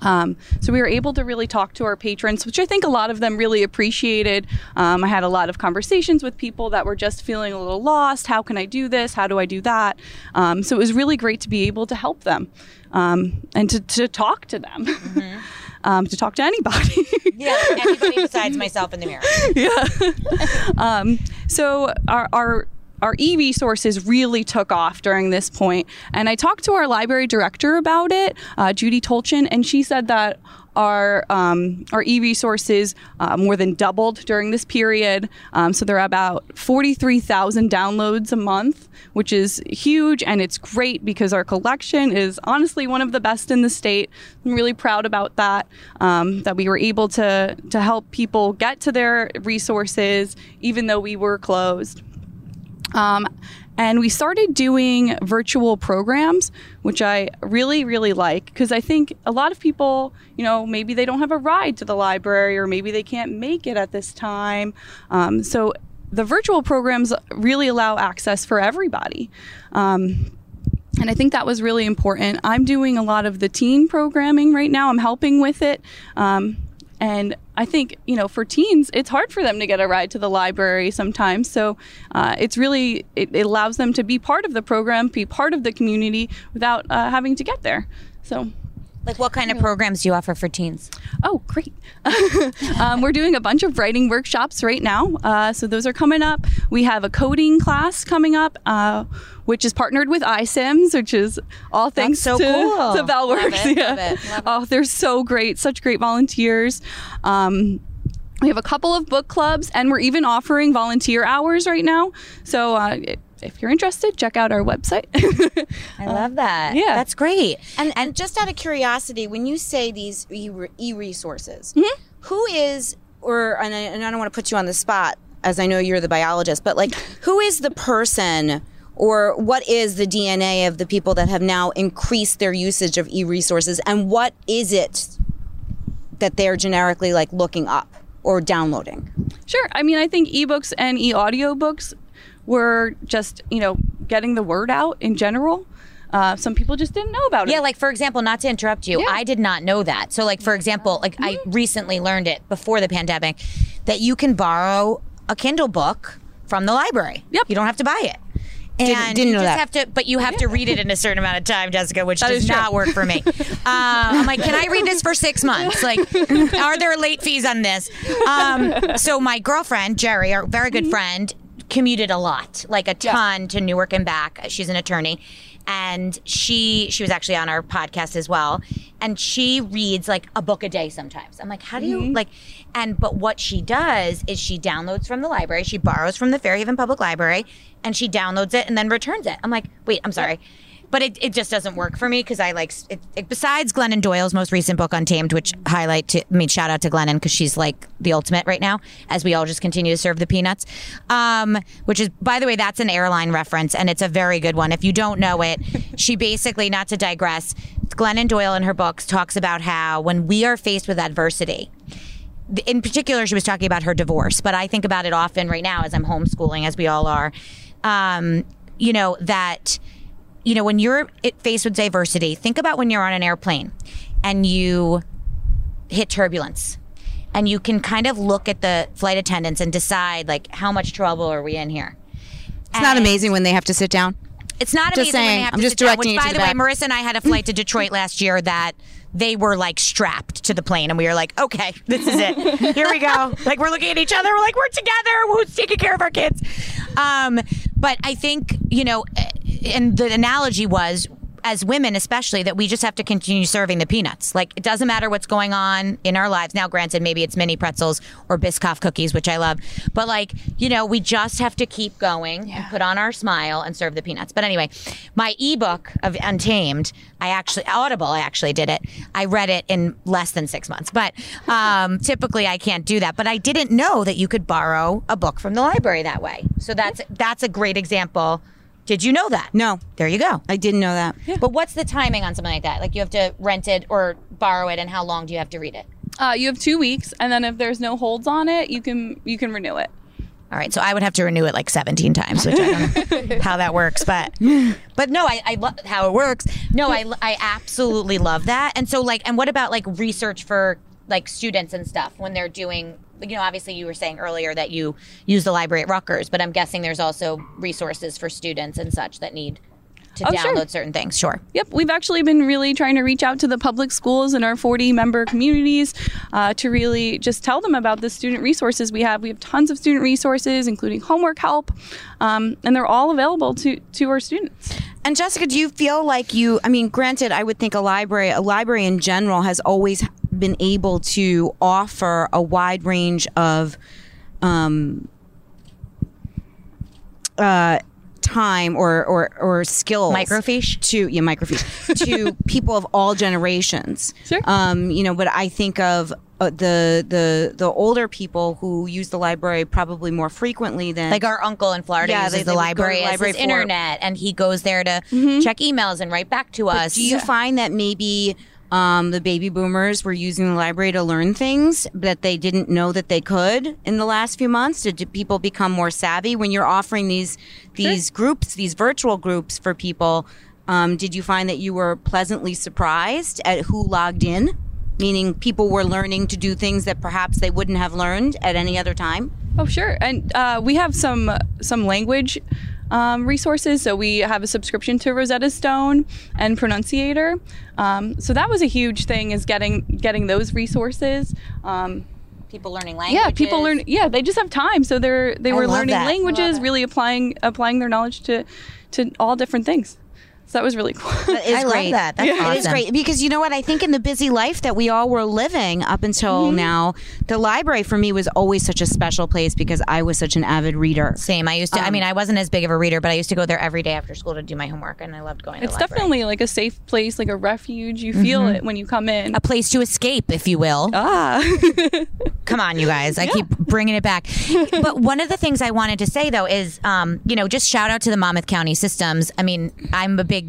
Um, so we were able to really talk to our patrons, which I think a lot of them really appreciated. Um, I had a lot of conversations with people that were just feeling a little lost. How can I do this? How do I do that? Um, so it was really great to be able to help them um, and to, to talk to them, um, to talk to anybody. Yeah, anybody besides myself in the mirror. Yeah. um, so our, our our e-resources really took off during this point and i talked to our library director about it uh, judy tolchin and she said that our um, our e-resources uh, more than doubled during this period. Um, so there are about 43000 downloads a month which is huge and it's great because our collection is honestly one of the best in the state. I'm really proud about that um, that we were able to to help people get to their resources even though we were closed. Um, and we started doing virtual programs, which I really, really like because I think a lot of people, you know, maybe they don't have a ride to the library or maybe they can't make it at this time. Um, so the virtual programs really allow access for everybody. Um, and I think that was really important. I'm doing a lot of the teen programming right now. I'm helping with it. Um, and I think, you know, for teens, it's hard for them to get a ride to the library sometimes. So uh, it's really, it, it allows them to be part of the program, be part of the community without uh, having to get there. So Like, what kind of programs do you offer for teens? Oh, great. um, we're doing a bunch of writing workshops right now. Uh, so those are coming up. We have a coding class coming up, uh, which is partnered with iCIMS, which is all thanks so to, cool. to Bell Works. it, yeah. love it, love it. Oh, they're so great. Such great volunteers. Um, we have a couple of book clubs, and we're even offering volunteer hours right now. So uh, if you're interested, check out our website. I love that. yeah. That's great. And, and just out of curiosity, when you say these e resources, Mm-hmm. who is, or and I, and I don't want to put you on the spot, as I know you're the biologist, but like, who is the person? Or what is the DNA of the people that have now increased their usage of e resources, and what is it that they're generically like looking up or downloading? Sure. I mean, I think ebooks and e-audiobooks were just, you know, getting the word out in general. Uh, some people just didn't know about it. Yeah, like for example, not to interrupt you, Yeah. I did not know that. So, like for example, like I recently learned it before the pandemic that you can borrow a Kindle book from the library. Yep. you don't have to buy it. And Didn't- didn't you know just that. have to, but you have to read it in a certain amount of time, Jessica, which That does not work for me. um, I'm like, can I read this for six months? Like, are there late fees on this? Um, so my girlfriend Jerry, our very Mm-hmm. good friend, commuted a lot, like a ton to Newark and back. She's an attorney, and she she was actually on our podcast as well. And she reads like a book a day sometimes. I'm like, how do you mm-hmm. like? And but what she does is she downloads from the library. She borrows from the Fair Haven Public Library, and she downloads it and then returns it. I'm like, wait, I'm sorry. But it, it just doesn't work for me because I like it, it, besides Glennon Doyle's most recent book Untamed, which highlight to I mean shout out to Glennon because she's like the ultimate right now as we all just continue to serve the peanuts. Um, which is by the way that's an airline reference and it's a very good one. If you don't know it, she basically not to digress, Glennon Doyle in her books talks about how when we are faced with adversity, in particular, she was talking about her divorce, but I think about it often right now as I'm homeschooling, as we all are. Um, you know, that, you know, when you're faced with diversity, think about when you're on an airplane and you hit turbulence and you can kind of look at the flight attendants and decide, like, how much trouble are we in here? It's not amazing when they have to sit down. It's not Just amazing when saying. they have I'm to just sit down, which, by the way. Marissa and I had a flight to Detroit last year that they were like strapped to the plane, and we were like, "Okay, this is it. Here we go." like we're looking at each other. We're like, "We're together. Who's taking care of our kids?" Um, but I think you know, and the analogy was. As women, especially, that we just have to continue serving the peanuts. Like, it doesn't matter what's going on in our lives. Now, granted, maybe it's mini pretzels or Biscoff cookies, which I love. But, like, you know, we just have to keep going and put on our smile and serve the peanuts. But anyway, my ebook of Untamed, I actually, Audible, I actually did it. I read it in less than six months. But um, typically I can't do that. But I didn't know that you could borrow a book from the library that way. So that's that's a great example. Did you know that? No. There you go. I didn't know that. But what's the timing on something like that? Like you have to rent it or borrow it, and how long do you have to read it? Uh, you have two weeks, and then if there's no holds on it, you can you can renew it. All right, so I would have to renew it like 17 times, which I don't know how that works, but but no, I, I love how it works. No, I, I absolutely love that. And so like, and what about like research for like students and stuff when they're doing, you know, obviously you were saying earlier that you use the library at Rutgers, but I'm guessing there's also resources for students and such that need to Oh, sure. download certain things. Sure. Yep, we've actually been really trying to reach out to the public schools in our 40 member communities uh, to really just tell them about the student resources we have. We have tons of student resources, including homework help, um, and they're all available to, to our students. And Jessica, do you feel like you? I mean, granted, I would think a library, a library in general, has always been able to offer a wide range of um, uh, time or or or skills Microfiche? to yeah microfiche to people of all generations. Sure. Um, you know, but I think of. Uh, the the the older people who use the library probably more frequently than Like our uncle in Florida Yeah, uses they- the they would go to library the as library his internet, and he goes there to check emails and write back to us. Do you find that maybe um, the baby boomers were using the library to learn things that they didn't know that they could in the last few months? Did, did people become more savvy when you're offering these these groups, these virtual groups for people? Um, did you find that you were pleasantly surprised at who logged in? Meaning, people were learning to do things that perhaps they wouldn't have learned at any other time. Oh, sure. And uh, we have some some language um, resources. So we have a subscription to Rosetta Stone and Pronunciator. Um, so that was a huge thing is getting getting those resources. Um, people learning languages. yeah, people learn. Yeah, they just have time, so they're they I were learning that. Languages, really applying applying their knowledge to to all different things. So that was really cool. That is I love that. That's It is awesome. great because you know what? I think in the busy life that we all were living up until Mm-hmm. now, the library for me was always such a special place because I was such an avid reader. Same. I used to. I Um, mean, I wasn't as big of a reader, but I used to go there every day after school to do my homework, and I loved going. to it's the library. definitely like a safe place, like a refuge. You feel Mm-hmm. it when you come in. a place to escape, if you will. ah, Come on, you guys. I keep bringing it back. but one of the things I wanted to say, though, is, um, you know, just shout out to the Monmouth County systems. I mean, I'm a big,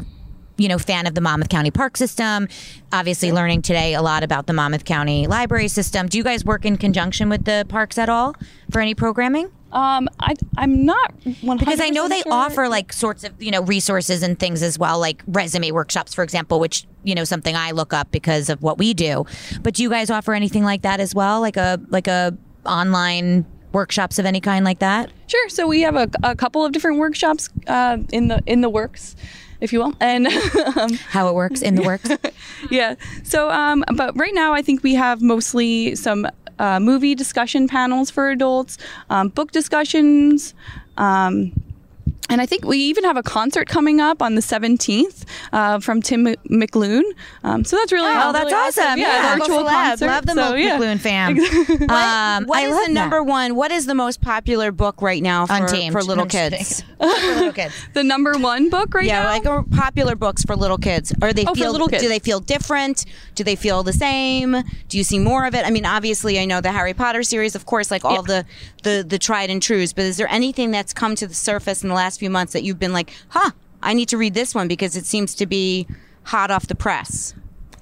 you know, fan of the Monmouth County Park system. Obviously, learning today a lot about the Monmouth County Library system. Do you guys work in conjunction with the parks at all for any programming? um, I I'm not 100 Because I know they offer like sorts of you know resources and things as well, like resume workshops, for example, which you know something I look up because of what we do. But do you guys offer anything like that as well, like a like a online workshops of any kind like that? Sure. So we have a, a couple of different workshops uh, in the in the works, if you will, and um, How it works in the works? yeah. So, um, but right now, I think we have mostly some uh, movie discussion panels for adults, um, book discussions. And I think we even have a concert coming up on the 17th uh, from Tim McLoon. Um, so that's really Oh, that's really awesome. Yeah, Yeah. virtual Celeb. concert. Love the So, yeah. McLuhan fam. um, What is the number that. one? What is the most popular book right now for, for little kids? for little kids. The number one book right Yeah, now. Yeah, like uh, popular books for little kids. Are they Oh, feel? little kids. Do they feel different? Do they feel the same? Do you see more of it? I mean, obviously, I know the Harry Potter series, of course, like all the the the tried and trues. But is there anything that's come to the surface in the last few months that you've been like, huh? I need to read this one because it seems to be hot off the press.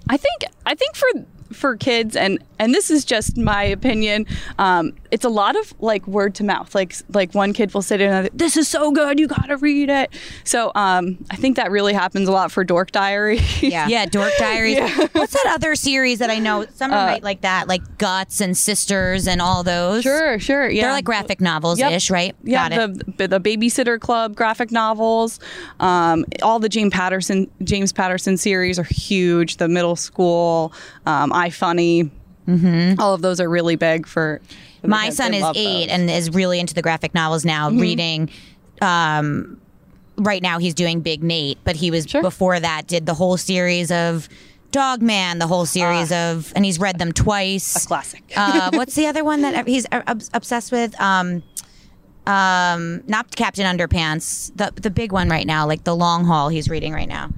I think I think for for kids, and and this is just my opinion. Um, it's a lot of like word to mouth. Like like one kid will say to another, "This is so good, you got to read it." So um, I think that really happens a lot for Dork Diary. Yeah. Yeah, Dork Diaries. What's that other series that I know? Some are right like that, like Guts and Sisters and all those. Sure, sure. Yeah. They're like graphic novels ish, right? Yeah, Got it. the the Babysitter Club graphic novels, um, all the James Patterson James Patterson series are huge. The middle school, um, I Funny, mm-hmm. all of those are really big for. for My kids. son They is love eight those. and is really into the graphic novels now, Mm-hmm. reading. Um, right now, he's doing Big Nate, but he was before that did the whole series of Dog Man, the whole series of, and he's read them twice. Ah. a classic. uh, what's the other one that he's uh, obsessed with? Um, um, not Captain Underpants, the the big one right now, like the long haul he's reading right now.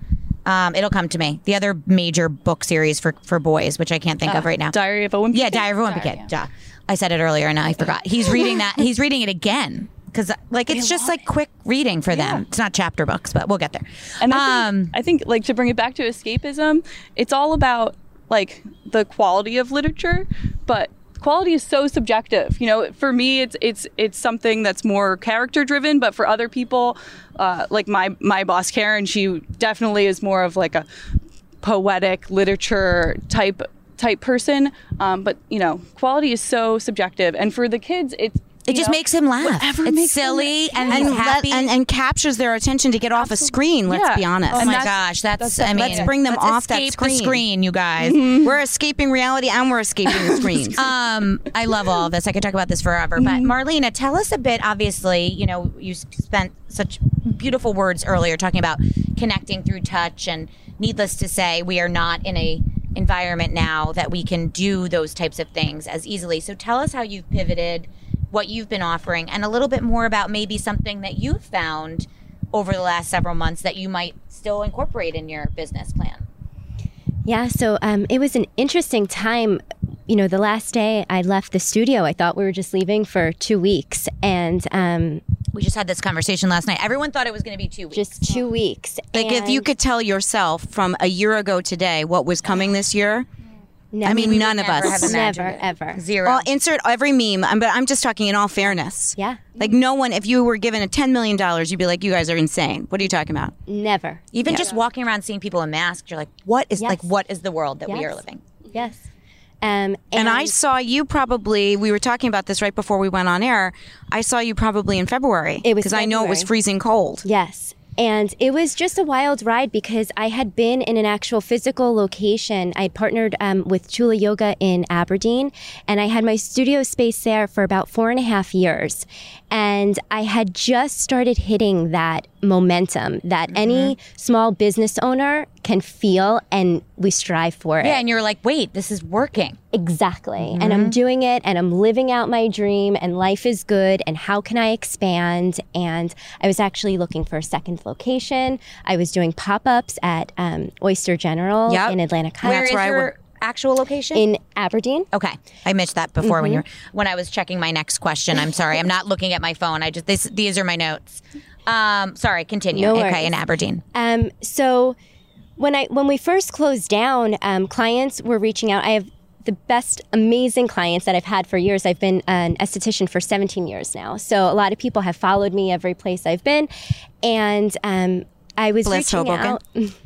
Um, it'll come to me. The other major book series for for boys, which I can't think of right now. Uh, Diary of a Wimpy Yeah, Kid. Diary of a Wimpy Kid. Duh. I said it earlier and I forgot. He's reading that. He's reading it again because like it's just like quick reading for them. It's not chapter books, but we'll get there. And I um, think, I think, like, to bring it back to escapism, it's all about like the quality of literature, but quality is so subjective. You know, for me, it's it's it's something that's more character driven, but for other people, uh, like my my boss Karen, she definitely is more of like a poetic literature type type person. Um, but you know, quality is so subjective, and for the kids, it's it you just know, makes him laugh. whatever It's silly and and, let- happy. and and captures their attention to get off a screen. Let's Yeah. be honest. oh and my that's- gosh, that's, that's I mean, Let's bring them off that screen. the screen, you guys. We're escaping reality and we're escaping the screens. um, I love all of this. I could talk about this forever. But Marlena, tell us a bit. Obviously, you know, you spent such beautiful words earlier talking about connecting through touch, and needless to say, we are not in a environment now that we can do those types of things as easily. So tell us how you've pivoted, what you've been offering, and a little bit more about maybe something that you've found over the last several months that you might still incorporate in your business plan. Yeah, so um, it was an interesting time. You know, the last day I left the studio, I thought we were just leaving for two weeks, and um, We just had this conversation last night. Everyone thought it was going to be two weeks. just two weeks. like if you could tell yourself from a year ago today what was coming this year, never, I mean, we none of never us. have imagined never, it. ever. Zero. Well, insert every meme, um, but I'm just talking in all fairness. Yeah, Like no one, if you were given a ten million dollars, you'd be like, "You guys are insane. What are you talking about?" never. Even just walking around seeing people in masks, you're like, what is Yes. like what is the world that we are living? Yes. Um, And I saw you probably. We were talking about this right before we went on air. I saw you probably in February It was because I know it was freezing cold. Yes. And it was just a wild ride because I had been in an actual physical location. I had partnered um, with Chula Yoga in Aberdeen, and I had my studio space there for about four and a half years. And I had just started hitting that momentum that any small business owner can feel, and we strive for it. Yeah, and you're like, wait, this is working. Exactly. And I'm doing it and I'm living out my dream and life is good and how can I expand? And I was actually looking for a second location. I was doing pop ups at um, Oyster General Yep. in Atlantic Where Heights is where I your actual location? in Aberdeen. okay, I missed that before when you Mm-hmm. were when I was checking my next question. I'm sorry, I'm not looking at my phone. I just this, these are my notes. Um, sorry, continue. No okay, in Aberdeen. Um, so when I when we first closed down, um, clients were reaching out. I have the best, amazing clients that I've had for years. I've been an esthetician for 17 years now, so a lot of people have followed me every place I've been, and um, I was Bliss reaching Hoboken. out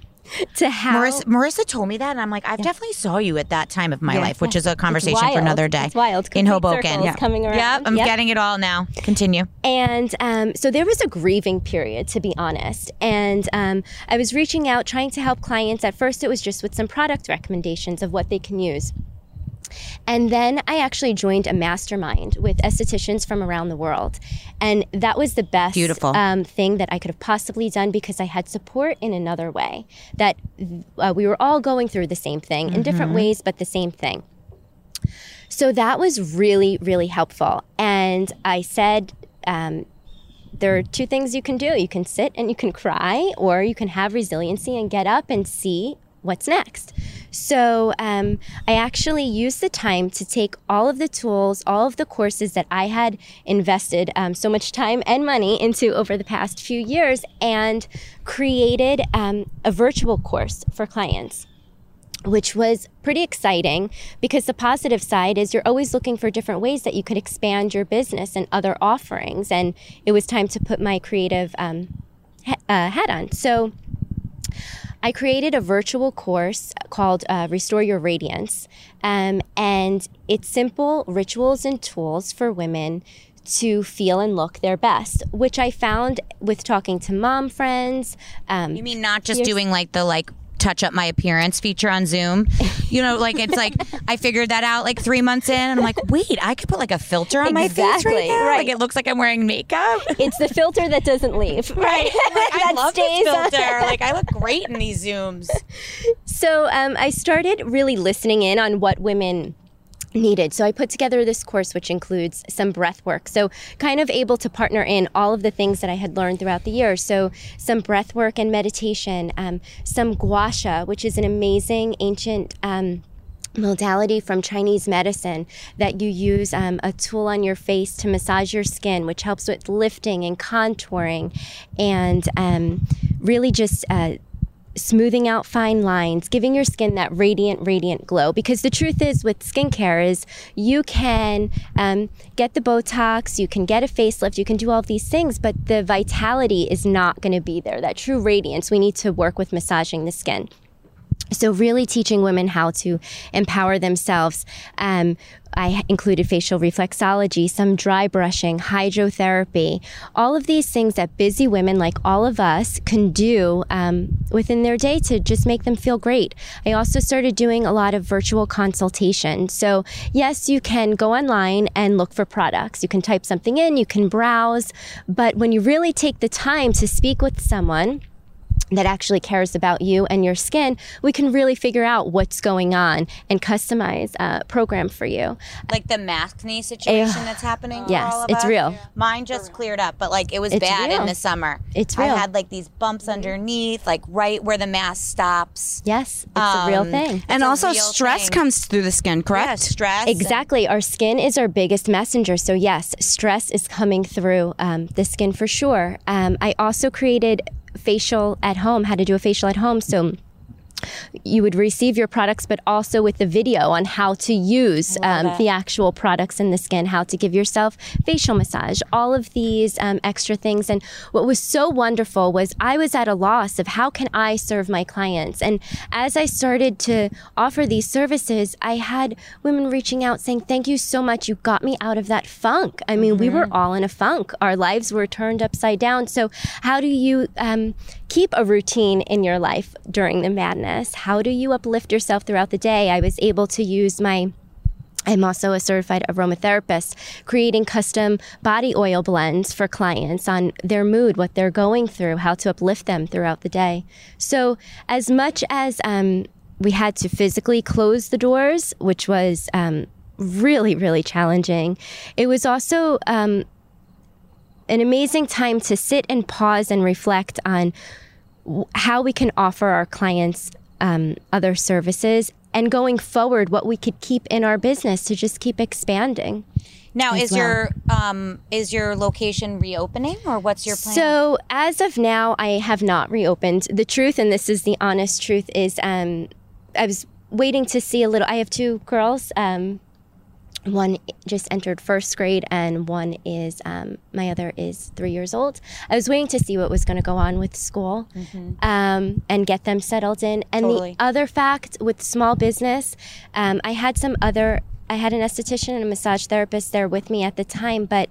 to how Marissa, Marissa told me that, and I'm like, I've definitely saw you at that time of my life, which is a conversation for another day. It's wild. in Hoboken. circles coming around. Yep, I'm Yep. getting it all now. Continue. And um, so there was a grieving period, to be honest. And um, I was reaching out, trying to help clients. At first, it was just with some product recommendations of what they can use. And then I actually joined a mastermind with estheticians from around the world. And that was the best Beautiful. Um, thing that I could have possibly done because I had support in another way. That uh, we were all going through the same thing in different ways, but the same thing. So that was really, really helpful. And I said, um, there are two things you can do you can sit and you can cry, or you can have resiliency and get up and see what's next. So um, I actually used the time to take all of the tools, all of the courses that I had invested um, so much time and money into over the past few years and created um, a virtual course for clients. which was pretty exciting because the positive side is you're always looking for different ways that you could expand your business and other offerings. And it was time to put my creative um, ha- uh, hat on. So I created a virtual course called uh, Restore Your Radiance. Um, and it's simple rituals and tools for women to feel and look their best, which I found with talking to mom friends. Um, You mean not just doing like the like touch up my appearance feature on Zoom? You know, like it's like I figured that out like three months in, and I'm like, wait, I could put like a filter on my face right now. right. Like it looks like I'm wearing makeup. it's the filter that doesn't leave, right? I that love stays this on. filter. Like I look great in these zooms. So um, I started really listening in on what women needed. So I put together this course, which includes some breath work. So kind of able to partner in all of the things that I had learned throughout the year. So some breath work and meditation, um, some gua sha, which is an amazing ancient. Um, modality from Chinese medicine that you use um, a tool on your face to massage your skin, which helps with lifting and contouring and um, really just uh, smoothing out fine lines, giving your skin that radiant, radiant glow. Because the truth is, with skincare, is you can um, get the Botox, you can get a facelift, you can do all these things, but the vitality is not going to be there. That true radiance, we need to work with massaging the skin. So, really teaching women how to empower themselves. Um, I included facial reflexology, some dry brushing, hydrotherapy, all of these things that busy women like all of us can do um, within their day to just make them feel great. I also started doing a lot of virtual consultation. So, yes, you can go online and look for products. You can type something in, you can browse, but when you really take the time to speak with someone, that actually cares about you and your skin, we can really figure out what's going on and customize a program for you. Like the maskne situation that's happening. for Yes, all of it's us. real. Mine just cleared up, but like it was It's bad real. in the summer. It's real. I had like these bumps underneath, like right where the mask stops. Yes, it's a real Um, thing. and also stress thing. comes through the skin, Yeah, correct? stress. and- Exactly. Our skin is our biggest messenger. So, yes, stress is coming through um, the skin for sure. Um, I also created facial at home, how to do a facial at home. So, you would receive your products, but also with the video on how to use um, the actual products in the skin, how to give yourself facial massage, all of these um, extra things. And what was so wonderful was I was at a loss of how can I serve my clients. And as I started to offer these services, I had women reaching out saying, "Thank you so much. You got me out of that funk. I mean, we were all in a funk. Our lives were turned upside down. So, how do you um, keep a routine in your life during the madness? How do you uplift yourself throughout the day? I was able to use my I'm also a certified aromatherapist, creating custom body oil blends for clients on their mood, what they're going through, how to uplift them throughout the day. So, as much as um, we had to physically close the doors, which was um, really, really challenging, it was also um, an amazing time to sit and pause and reflect on w- how we can offer our clients um, other services and going forward what we could keep in our business to just keep expanding Now, is your um is your location reopening or what's your plan? so as of now i have not reopened the truth and this is the honest truth is um, i was waiting to see a little i have two girls um, one just entered first grade and one is um, my other is three years old. I was waiting to see what was going to go on with school um, and get them settled in. And Totally. the other fact with small business um, i had some other i had an esthetician and a massage therapist there with me at the time but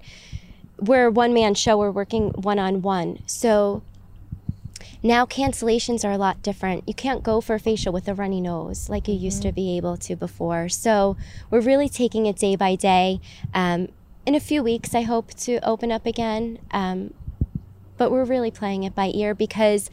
we're a one man show we're working one on one so now cancellations are a lot different. You can't go for a facial with a runny nose like you used to be able to before. So we're really taking it day by day. Um, in a few weeks, I hope to open up again. Um, but we're really playing it by ear because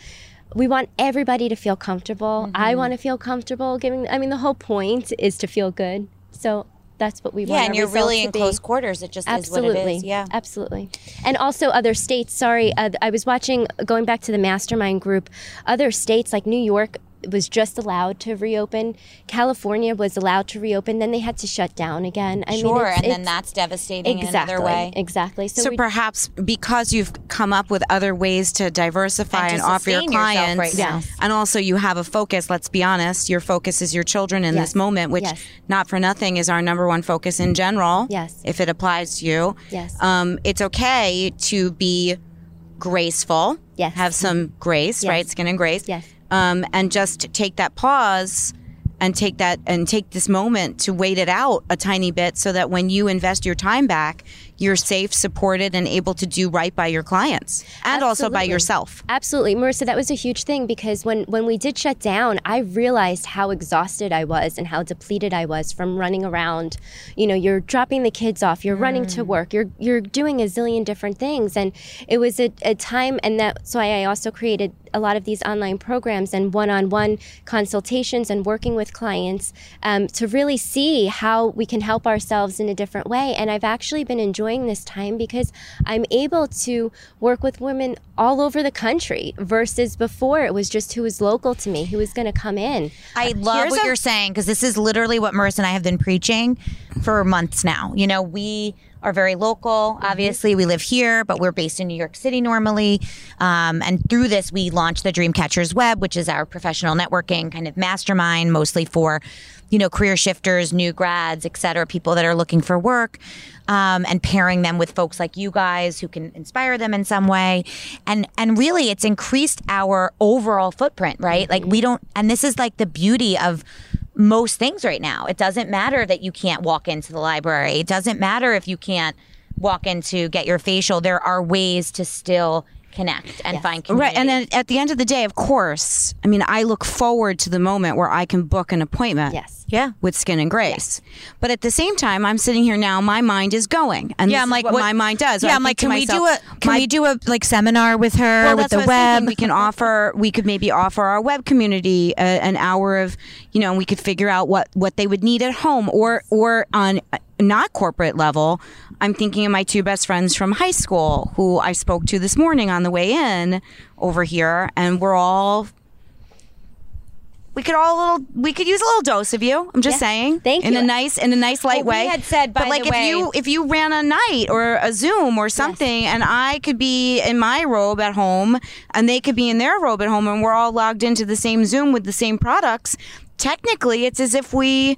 we want everybody to feel comfortable. I want to feel comfortable giving, I mean, the whole point is to feel good. So that's what we want. yeah, and you're really in close quarters. It just Absolutely. is what it is. Yeah. Absolutely. And also other states. Sorry, uh, I was watching, going back to the mastermind group, other states like New York was just allowed to reopen. California was allowed to reopen, then they had to shut down again. I Sure, mean, it's, and then that's devastating exactly in another way. exactly. So, So we, perhaps because you've come up with other ways to diversify And and, to offer your clients, right now. Yes. and also you have a focus. Let's be honest, your focus is your children in Yes. this moment, which Yes. not for nothing is our number one focus in general. Yes. if it applies to you. Yes. um, it's okay to be graceful. Yes. have some grace, Yes. right? Skin and grace. Yes. Um, and just take that pause and take that and take this moment to wait it out a tiny bit so that when you invest your time back you're safe supported and able to do right by your clients and also by yourself Absolutely, Marissa. That was a huge thing because when when we did shut down, I realized how exhausted I was and how depleted I was from running around. You know, you're dropping the kids off, you're running to work, you're you're doing a zillion different things, and it was a, a time, and that's why I also created a lot of these online programs and one-on-one consultations and working with clients um, to really see how we can help ourselves in a different way. And I've actually been enjoying this time because I'm able to work with women all over the country versus before it was just who was local to me, who was going to come in. I love Here's what a- you're saying because this is literally what Marissa and I have been preaching for months now. You know, we are very local. Obviously, we live here, but we're based in New York City normally. Um, and through this, we launched the Dreamcatchers Web, which is our professional networking kind of mastermind, mostly for you know career shifters, new grads, et cetera, people that are looking for work. Um, and pairing them with folks like you guys who can inspire them in some way, and and really, it's increased our overall footprint, right? Like we don't, and this is like the beauty of most things right now. It doesn't matter that you can't walk into the library. It doesn't matter if you can't walk in to get your facial. There are ways to still connect and find community. right and then at the end of the day of course i mean i look forward to the moment where i can book an appointment Yes. yeah. with skin and grace but at the same time i'm sitting here now my mind is going and Yeah, this I'm is like, what, what- my mind does Yeah, I I'm like, can to we do a can my we do a like seminar with her well, with the what I was thinking. web? We can offer. We could maybe offer our web community a, an hour of, you know, and we could figure out what what they would need at home, or or on uh, not corporate level. I'm thinking of my two best friends from high school who I spoke to this morning on the way in over here, and we're all. We could all a little. We could use a little dose of you. I'm just Yeah. saying. Thank in you. In a nice, in a nice light we way. had said, but like if way- you if you ran a night or a Zoom or something, and I could be in my robe at home, and they could be in their robe at home, and we're all logged into the same Zoom with the same products. Technically, it's as if we.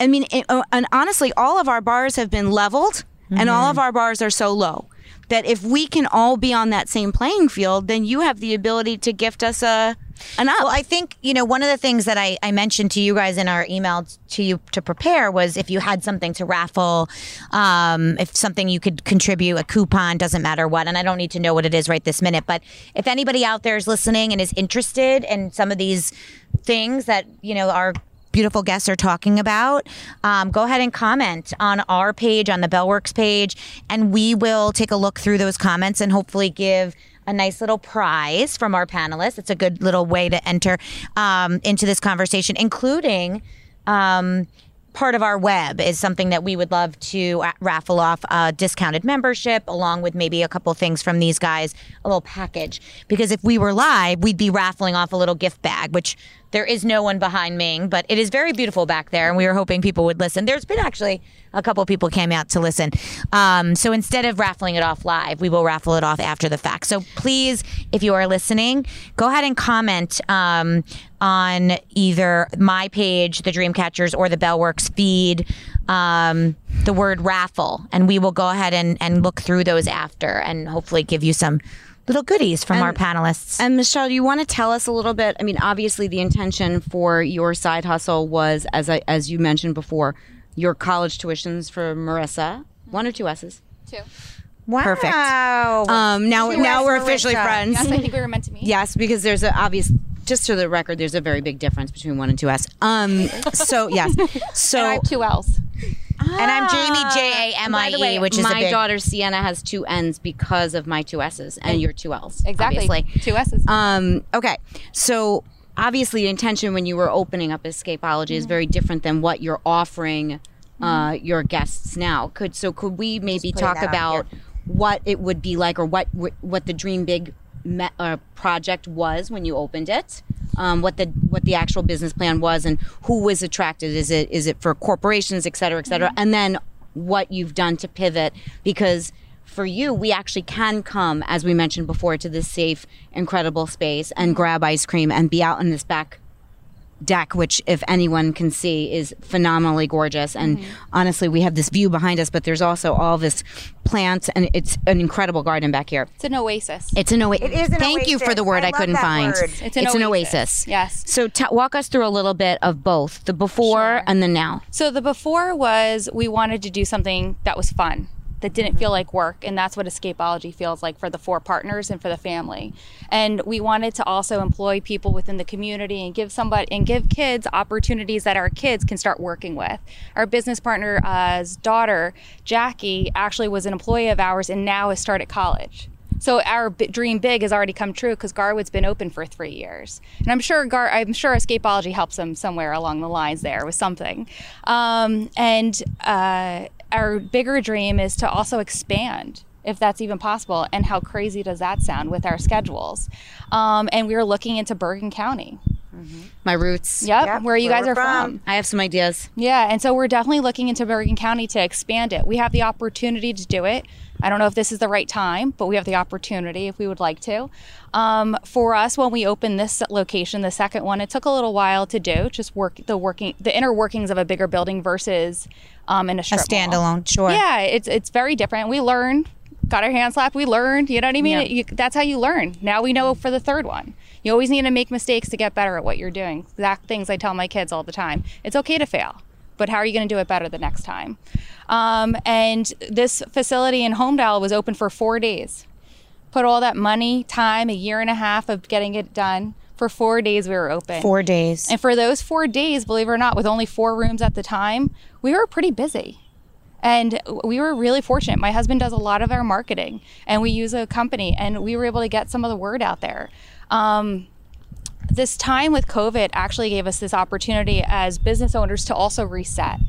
I mean, it, uh, and honestly, all of our bars have been leveled, and all of our bars are so low that if we can all be on that same playing field, then you have the ability to gift us a an up. Well, I think, you know, one of the things that I, I mentioned to you guys in our email to you to prepare was if you had something to raffle, um, if something you could contribute, a coupon, doesn't matter what. And I don't need to know what it is right this minute. But if anybody out there is listening and is interested in some of these things that, you know, our beautiful guests are talking about, um, go ahead and comment on our page, on the Bell Works page, and we will take a look through those comments and hopefully give a nice little prize from our panelists. It's a good little way to enter um, into this conversation, including. Um, part of our web is something that we would love to uh, raffle off a discounted membership along with maybe a couple things from these guys a little package because if we were live we'd be raffling off a little gift bag which there is no one behind Ming but it is very beautiful back there and we were hoping people would listen. There's been actually a couple people came out to listen. Um, so instead of raffling it off live we will raffle it off after the fact. So please if you are listening go ahead and comment um, on either my page the dreamcatchers or the bellworks feed um, the word raffle and we will go ahead and, and look through those after and hopefully give you some little goodies from our panelists And Michelle, do you want to tell us a little bit? I mean, obviously, the intention for your side hustle was, as I, as you mentioned before, your college tuitions for Marissa. One or two S's. Two. wow Perfect. Um, now, Two now we're officially Marissa. friends. Yes, I think we were meant to meet. Yes, because there's a obvious. Just to the record, there's a very big difference between one and two S. Um. So yes. So And I have two L's. And i'm jamie j-a-m-i-e By the way, E, which is a my big daughter Sienna has two N's because of my two S's and your two L's. Exactly. Obviously. Two S's. Um, okay, so obviously, the intention when you were opening up Escapology is very different than what you're offering uh, your guests now. Could so could we maybe talk that about what it would be like, or what what the Dream Big me- uh, project was when you opened it? um, what the what the actual business plan was and who was attracted. Is it is it for corporations, et cetera, et cetera, and then what you've done to pivot because for you, we actually can come, as we mentioned before, to this safe, incredible space and grab ice cream and be out in this back deck, which, if anyone can see, is phenomenally gorgeous. And mm-hmm. honestly, we have this view behind us, but there's also all this plants, and it's an incredible garden back here. It's an oasis. It's an oasis. It is an Thank you for the word I I, couldn't find. word. It's an oasis. oasis. Yes. So ta walk us through a little bit of both the before Sure. and the now. So the before was we wanted to do something that was fun, that didn't feel like work, and that's what escapology feels like for the four partners and for the family. And we wanted to also employ people within the community and give somebody and give kids opportunities that our kids can start working with. Our business partner's daughter, Jackie, actually was an employee of ours and now has started college. So our b- dream big has already come true because Garwood's been open for three years, and I'm sure Gar- I'm sure Escapology helps them somewhere along the lines there with something. Um, and uh, our bigger dream is to also expand, if that's even possible. And how crazy does that sound with our schedules? Um, and we are looking into Bergen County. My roots. Yep, Yep, where you where guys we're are from. from. I have some ideas. Yeah, and so we're definitely looking into Bergen County to expand it. We have the opportunity to do it. I don't know if this is the right time, but we have the opportunity if we would like to. Um, for us, when we opened this location, the second one, it took a little while to do, just work the working, the inner workings of a bigger building versus um, in a A strip mall. standalone, sure. Yeah, it's it's very different. We learned, got our hands slapped. We learned. You know what I mean? Yeah. You, that's how you learn. Now we know for the third one. You always need to make mistakes to get better at what you're doing. Exact things I tell my kids all the time. It's okay to fail, but how are you going to do it better the next time? Um, and this facility in Holmdel was open for four days. Put all that money, time, a year and a half of getting it done. For four days, we were open. Four days. And for those four days, believe it or not, with only four rooms at the time, we were pretty busy. And we were really fortunate. My husband does a lot of our marketing, and we use a company, and we were able to get some of the word out there. Um, this time with COVID actually gave us this opportunity as business owners to also reset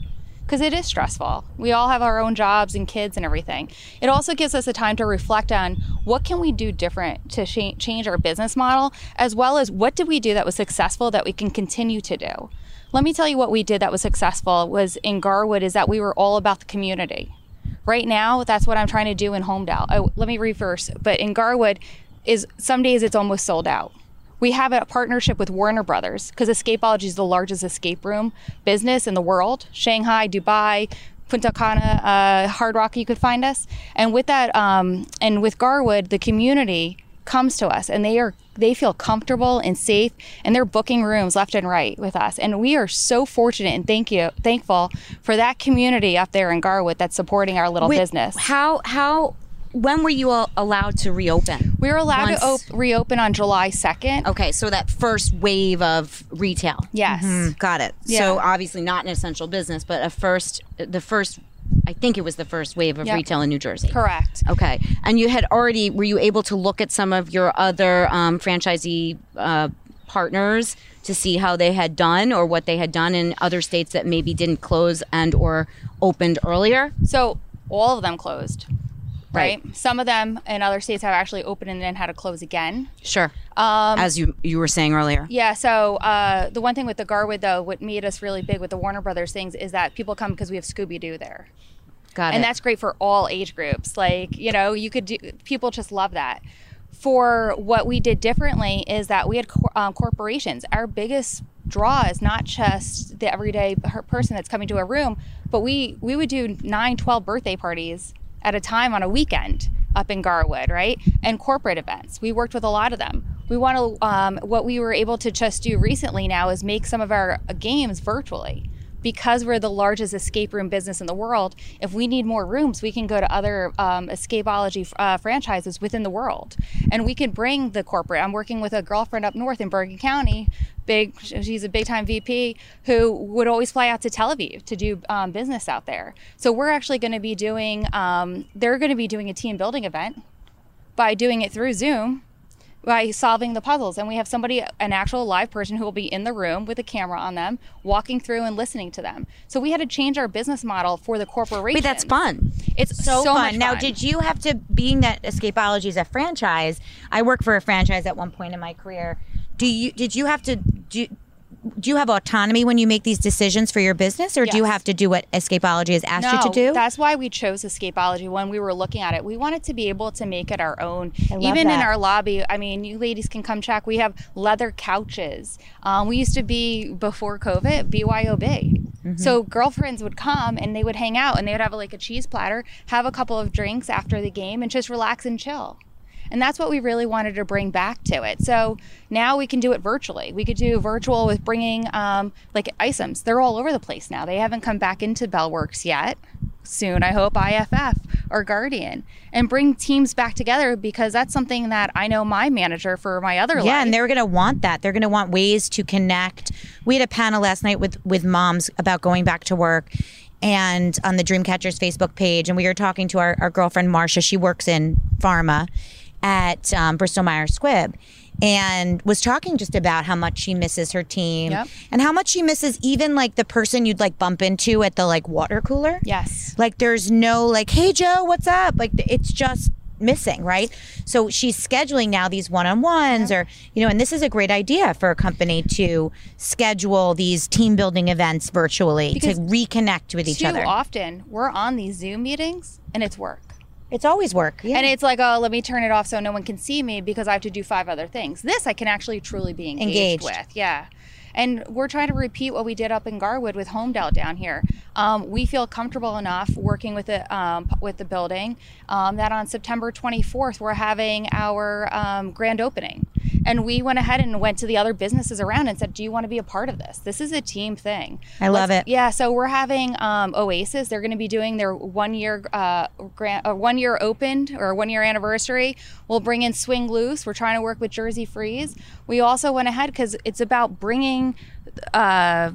because it is stressful. We all have our own jobs and kids and everything. It also gives us a time to reflect on what can we do different to sh- change our business model as well as what did we do that was successful that we can continue to do. Let me tell you what we did that was successful was in Garwood is that we were all about the community. Right now, that's what I'm trying to do in Holmdel. Oh, let me reverse. But in Garwood, is some days it's almost sold out. We have a partnership with Warner Brothers because Escapology is the largest escape room business in the world. Shanghai, Dubai, Punta Cana, uh, Hard Rock, you could find us. And with that, um, and with Garwood, the community comes to us and they are they feel comfortable and safe and they're booking rooms left and right with us and we are so fortunate and thank you thankful for that community up there in Garwood that's supporting our little Wait, business. How how when were you all allowed to reopen? we were allowed Once- to op- reopen on July 2nd. Okay, so that first wave of retail. Yes. Got it. Yeah. So obviously not an essential business, but a first the first I think it was the first wave of Yep. retail in New Jersey. Correct. Okay. And you had already were you able to look at some of your other um, franchisee uh, partners to see how they had done or what they had done in other states that maybe didn't close and or opened earlier? So all of them closed. Right. Right. Some of them in other states have actually opened and then had to close again. Sure. Um, As you you were saying earlier. Yeah. So uh, the one thing with the Garwood though, what made us really big with the Warner Brothers things is that people come because we have Scooby Doo there. Got and it. that's great for all age groups like you know you could do people just love that for what we did differently is that we had cor- um, corporations our biggest draw is not just the everyday person that's coming to a room but we we would do 9 12 birthday parties at a time on a weekend up in garwood right? And corporate events. We worked with a lot of them. We want to um, what we were able to just do recently now is make some of our games virtually because we're the largest escape room business in the world, if we need more rooms, we can go to other um, escapology uh, franchises within the world, and we can bring the corporate. I'm working with a girlfriend up north in Bergen County. Big, she's a big time VP who would always fly out to Tel Aviv to do um, business out there. So we're actually going to be doing. Um, they're going to be doing a team building event by doing it through Zoom by solving the puzzles. And we have somebody, an actual live person who will be in the room with a camera on them, walking through and listening to them. So we had to change our business model for the corporation. Wait, that's fun. It's so, so, fun. much Now, fun. did you have to, being that Escapology is a franchise, I worked for a franchise at one point in my career. do you did you have to do? Do you have autonomy when you make these decisions for your business, or do you have to do what Escapology has asked you to do? That's why we chose Escapology when we were looking at it. We wanted to be able to make it our own. Even in our lobby, I mean, you ladies can come check. We have leather couches. Um, we used to be before COVID BYOB. Mm-hmm. So girlfriends would come and they would hang out and they would have like a cheese platter, have a couple of drinks after the game, and just relax and chill. And that's what we really wanted to bring back to it. So now we can do it virtually. We could do virtual with bringing um, like iCIMS. They're all over the place now. They haven't come back into Bell Works yet. Soon, I hope IFF or Guardian and bring teams back together because that's something that I know my manager for my other Yeah, life. and they're going to want that. They're going to want ways to connect. We had a panel last night with with moms about going back to work and on the Dreamcatchers Facebook page and we were talking to our, our girlfriend Marsha. She works in pharma at um, Bristol Myers Squibb and was talking just about how much she misses her team Yep. and how much she misses even like the person you'd like bump into at the like water cooler. Yes. Like there's no like, hey Joe, what's up? Like it's just missing, right? So she's scheduling now these one-on-ones or you know, and this is a great idea for a company to schedule these team building events virtually Because to reconnect with each Too other. often we're on these Zoom meetings and it's work. It's always work. Yeah. And it's like, oh, let me turn it off so no one can see me because I have to do five other things. This I can actually truly be engaged, Engaged. with. Yeah. And we're trying to repeat what we did up in Garwood with Holmdel down here. Um, we feel comfortable enough working with the um, with the building um, that on September 24th we're having our um, grand opening, and we went ahead and went to the other businesses around and said, "Do you want to be a part of this? This is a team thing." I love Let's- it. Yeah, so we're having um, Oasis. They're going to be doing their one year uh, grant, uh, one year opened or one year anniversary. We'll bring in Swing Loose. We're trying to work with Jersey Freeze. We also went ahead because it's about bringing. Uh,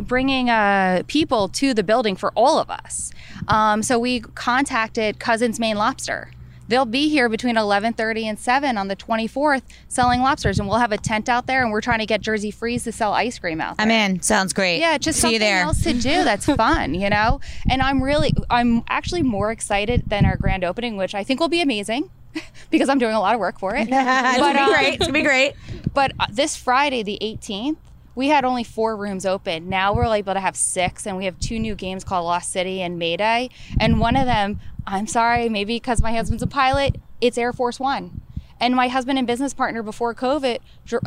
bringing uh, people to the building for all of us um, so we contacted cousins maine lobster they'll be here between 11.30 and 7 on the 24th selling lobsters and we'll have a tent out there and we're trying to get jersey freeze to sell ice cream out there I'm in. Sounds great. yeah, just see you something there. else to do that's fun, you know. And I'm really, I'm actually more excited than our grand opening, which I think will be amazing because I'm doing a lot of work for it. it's gonna um, be great. It's gonna be great. But uh, this Friday, the 18th, we had only four rooms open. Now we're able to have six, and we have two new games called Lost City and Mayday. And one of them, I'm sorry, maybe because my husband's a pilot, it's Air Force One. And my husband and business partner before COVID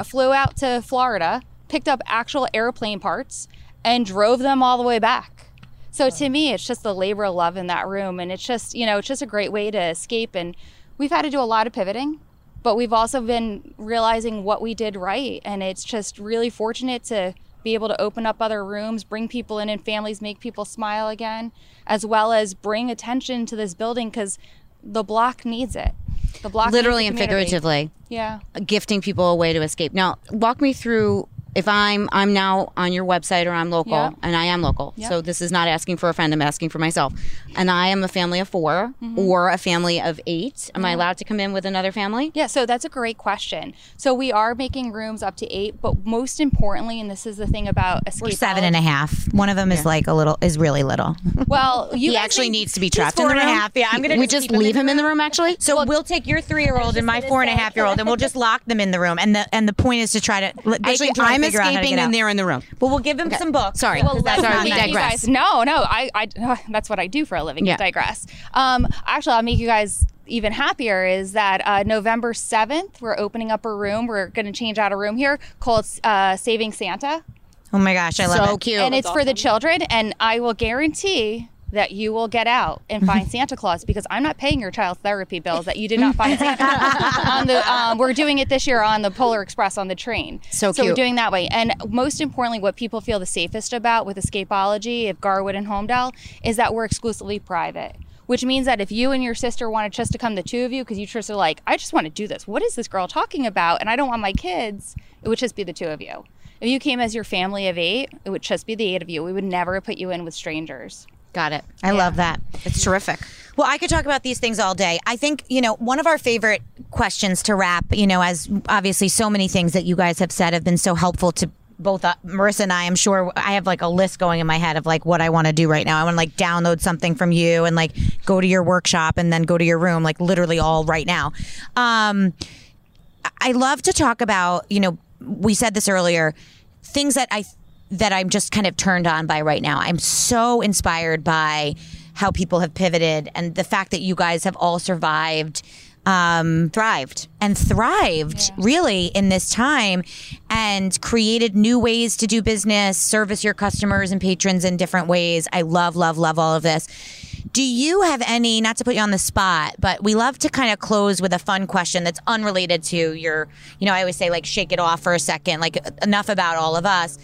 flew out to Florida, picked up actual airplane parts, and drove them all the way back. So to me, it's just the labor of love in that room, and it's just you know it's just a great way to escape. And we've had to do a lot of pivoting, but we've also been realizing what we did right, and it's just really fortunate to be able to open up other rooms, bring people in and families, make people smile again, as well as bring attention to this building because the block needs it. The block, needs Literally and figuratively. Yeah. gifting people a way to escape. Now, walk me through if I'm I'm now on your website or I'm local Yeah. and I am local. Yeah. So this is not asking for a friend, I'm asking for myself. And I am a family of 4 Mm-hmm. or a family of 8. Am I allowed to come in with another family? Yeah, so that's a great question. So we are making rooms up to eight, but most importantly, and this is the thing about escape. We're seven and a half. One of them is like a little, is really little. Well, you He actually needs to be trapped in four the and a room. half. Yeah, I'm gonna we just just leave him in the room actually. So we'll take your three year old and my four and a half year old, and we'll just lock them in the room. And the and the point is to try to Actually, can try I'm figure out how to escaping get out. and they're in the room. But we'll give them some books. Sorry. Well, That's let not- me we make you digress. guys- no, no, I, I, that's what I do for a living. Yeah. Digress. Um, actually, I'll make you guys even happier. Is that uh, November seventh? We're opening up a room. We're going to change out a room here called uh, Saving Santa, Oh my gosh, I love So it. cute. and it's for the children. And I will guarantee that you will get out and find Santa Claus because I'm not paying your child's therapy bills that you did not find Santa. on the, um, we're doing it this year on the Polar Express on the train. So So we're doing that way. And most importantly, what people feel the safest about with Escapology, if Garwood and Holmdel, is that we're exclusively private. Which means that if you and your sister wanted just to come, the two of you, because you just are like, I just want to do this. What is this girl talking about? And I don't want my kids. It would just be the two of you. If you came as your family of eight, it would just be the eight of you. We would never put you in with strangers. Got it. I love that. It's terrific. Well, I could talk about these things all day. I think, you know, one of our favorite questions to wrap, you know, as obviously so many things that you guys have said have been so helpful to both uh, Marissa and I. I'm sure I have like a list going in my head of like what I want to do right now. I want to like download something from you and like go to your workshop and then go to your room, like literally all right now. Um, I love to talk about, you know, we said this earlier, things that I that I'm just kind of turned on by right now. I'm so inspired by how people have pivoted and the fact that you guys have all survived um, Thrived. and thrived really in this time and created new ways to do business, service your customers and patrons in different ways. I love, love, love all of this. Do you have any, not to put you on the spot, but we love to kind of close with a fun question that's unrelated to your, you know, I always say like shake it off for a second, like enough about all of us,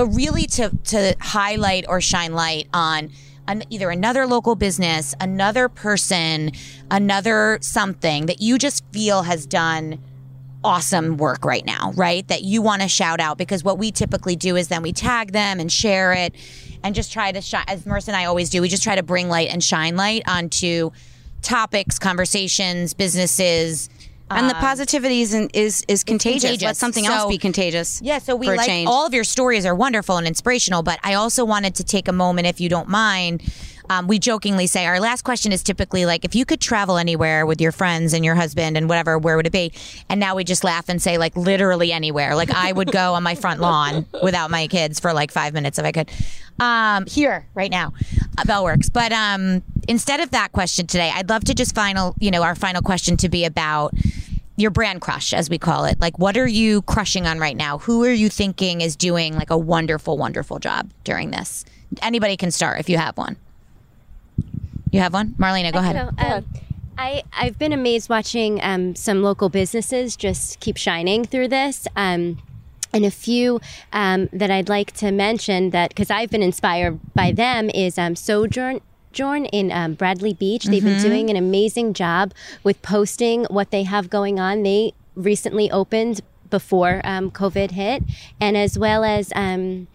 but really to, to highlight or shine light on an, either another local business, another person, another something that you just feel has done awesome work right now, right? That you want to shout out because what we typically do is then we tag them and share it and just try to shine, as Marissa and I always do, we just try to bring light and shine light onto topics, conversations, businesses. And the positivity is, is is contagious. contagious. Let something So- else be contagious. Yeah, so we like all of your stories are wonderful and inspirational, but I also wanted to take a moment, if you don't mind. Um, we jokingly say our last question is typically like, if you could travel anywhere with your friends and your husband and whatever, where would it be? And now we just laugh and say like literally anywhere. Like I would go on my front lawn without my kids for like five minutes if I could. Um, here right now, uh, Bell Works. But um, instead of that question today, I'd love to just final, you know, our final question to be about your brand crush, as we call it. Like, what are you crushing on right now? Who are you thinking is doing like a wonderful, wonderful job during this? Anybody can start if you have one. You have one, Marlena. Go ahead. So, um, I I've been amazed watching um, some local businesses just keep shining through this. Um, and a few um, that I'd like to mention that because I've been inspired by them is um, Sojourn. Jorn in um, Bradley Beach. They've been doing an amazing job with posting what they have going on. They recently opened before um, COVID hit, and as well as um,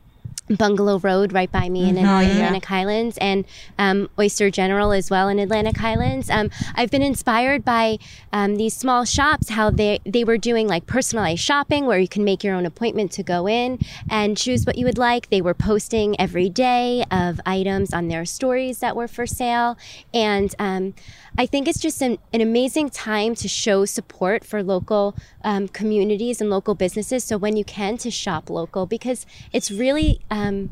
Bungalow Road right by me in, in Atlantic Highlands and um, Oyster General as well in Atlantic Highlands. Um, I've been inspired by um, these small shops, how they, they were doing like personalized shopping where you can make your own appointment to go in and choose what you would like. They were posting every day of items on their stories that were for sale. And um, I think it's just an, an amazing time to show support for local um, communities and local businesses. So when you can, to shop local because it's really um,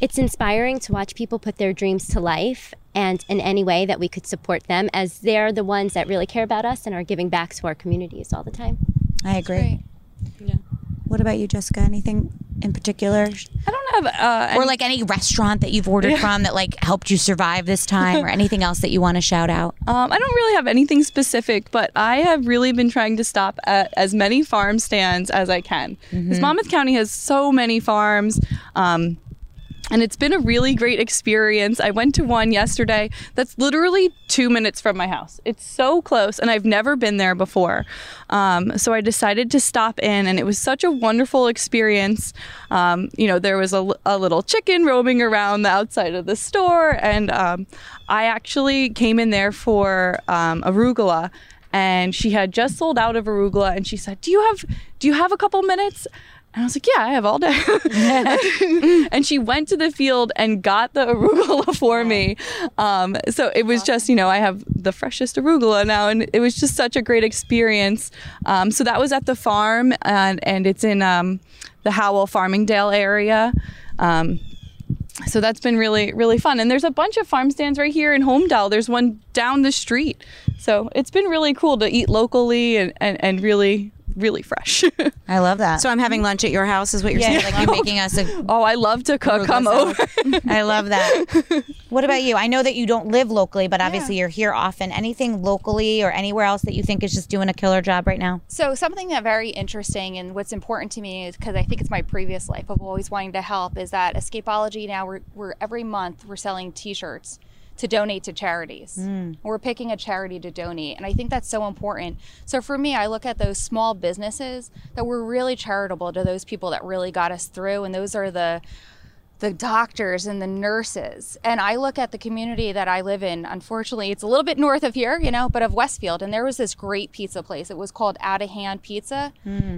it's inspiring to watch people put their dreams to life and in any way that we could support them as they're the ones that really care about us and are giving back to our communities all the time. I agree. What about you, Jessica? Anything in particular, I don't have uh, or like any restaurant that you've ordered from that like helped you survive this time, or anything else that you want to shout out? Um, I don't really have anything specific, but I have really been trying to stop at as many farm stands as I can. Because Monmouth County has so many farms. Um, and it's been a really great experience. I went to one yesterday that's literally two minutes from my house. It's so close, and I've never been there before. Um, so I decided to stop in, and it was such a wonderful experience. Um, you know, there was a little chicken roaming around the outside of the store, and um, I actually came in there for um, arugula. And she had just sold out of arugula, and she said, "Do you have Do you have a couple minutes?" And I was like, yeah, I have all day. and she went to the field and got the arugula for me. Um, so it was just, you know, I have the freshest arugula now, and it was just such a great experience. Um, so that was at the farm, and, and it's in um, the Howell Farmingdale area. Um, so that's been really, really fun. And there's a bunch of farm stands right here in Holmdel. There's one down the street. So it's been really cool to eat locally and, and, and really, really fresh. I love that. So I'm having lunch at your house, is what you're yeah, saying? like you're making us a oh, I love to cook. Come salad. over. I love that. What about you? I know that you don't live locally, but obviously you're here often. Anything locally or anywhere else that you think is just doing a killer job right now? So something that very interesting and what's important to me is because I think it's my previous life of always wanting to help is that Escapology now we're, we're every month we're selling T-shirts to donate to charities. Mm. We're picking a charity to donate, and I think that's so important. So for me, I look at those small businesses that were really charitable to those people that really got us through, and those are the the doctors and the nurses. And I look at the community that I live in. Unfortunately, it's a little bit north of here, you know, but of Westfield. And there was this great pizza place. It was called Out of Hand Pizza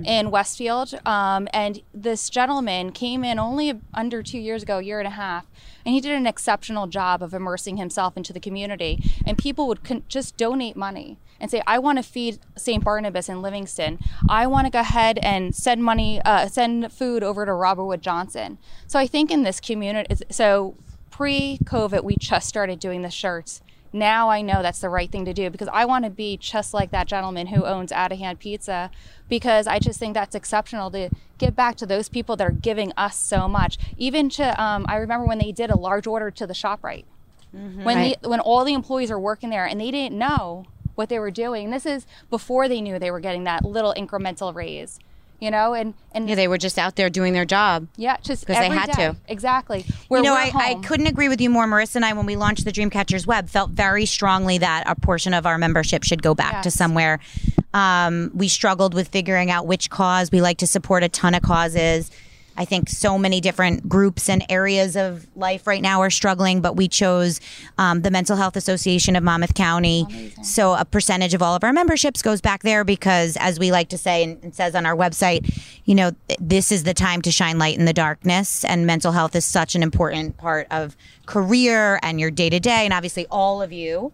in Westfield. Um, and this gentleman came in only under two years ago, a year and a half, and he did an exceptional job of immersing himself into the community. And people would con- just donate money and say, "I want to feed St. Barnabas in Livingston. I want to go ahead and send money, uh, send food over to Robert Wood Johnson." So I think in this community, so pre-COVID, we just started doing the shirts. Now I know that's the right thing to do because I want to be just like that gentleman who owns Out of Hand Pizza because I just think that's exceptional to give back to those people that are giving us so much. Even to, um, I remember when they did a large order to the ShopRite. When Right. the, when all the employees are working there and they didn't know what they were doing. This is before they knew they were getting that little incremental raise, you know, and and Yeah, they were just out there doing their job. yeah, just 'Cause they had day. to. exactly. Where you know, I, I couldn't agree with you more. Marissa and I, when we launched the Dreamcatchers Web, felt very strongly that a portion of our membership should go back to somewhere. Um, we struggled with figuring out which cause. We like to support a ton of causes. I think so many different groups and areas of life right now are struggling, but we chose um, the Mental Health Association of Monmouth County. So a percentage of all of our memberships goes back there because, as we like to say and it says on our website, you know, this is the time to shine light in the darkness, and mental health is such an important part of career and your day to day, and obviously all of you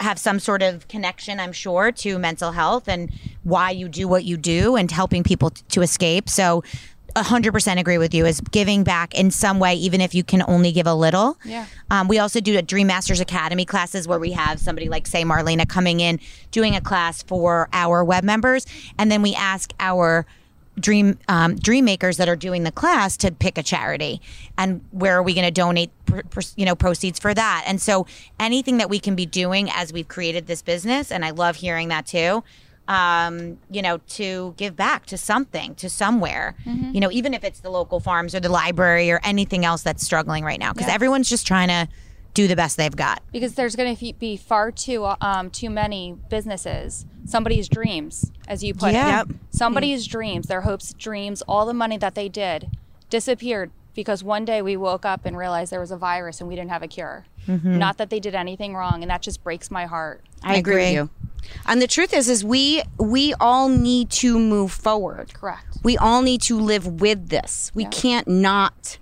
have some sort of connection, I'm sure, to mental health and why you do what you do and helping people t- to escape. So, 100% agree with you is giving back in some way, even if you can only give a little. Yeah. Um, we also do a Dream Masters Academy classes where we have somebody like, say, Marlena coming in, doing a class for our web members. And then we ask our dream um, dream makers that are doing the class to pick a charity and where are we going to donate pr- pr- you know proceeds for that and so anything that we can be doing as we've created this business and i love hearing that too um, you know to give back to something to somewhere. You know even if it's the local farms or the library or anything else that's struggling right now because everyone's just trying to do the best they've got. Because there's going to be far too um, too many businesses. Somebody's dreams as you put Yeah. it somebody's dreams their hopes dreams all the money that they did disappeared because one day we woke up and realized there was a virus and we didn't have a cure mm-hmm. not that they did anything wrong and that just breaks my heart I agree with you. And the truth is, is we we all need to move forward. Correct. We all need to live with this. We can't not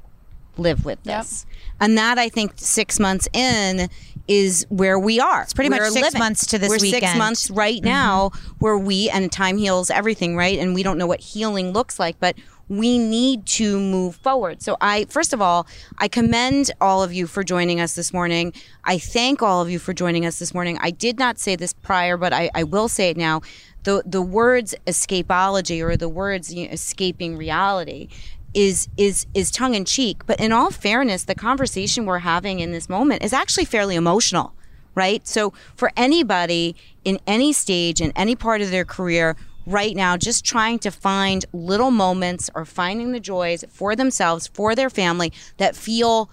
live with Yep. this. And that I think six months in is where we are. It's pretty much six months to this We're six months right mm-hmm. now where we and time heals everything, right? And we don't know what healing looks like, but we need to move forward. So I first of all, I commend all of you for joining us this morning. I thank all of you for joining us this morning. I did not say this prior, but I, I will say it now. The the words escapology or the words you know, escaping reality is is is tongue in cheek. But in all fairness, the conversation we're having in this moment is actually fairly emotional, right? So for anybody in any stage in any part of their career right now, just trying to find little moments or finding the joys for themselves, for their family that feel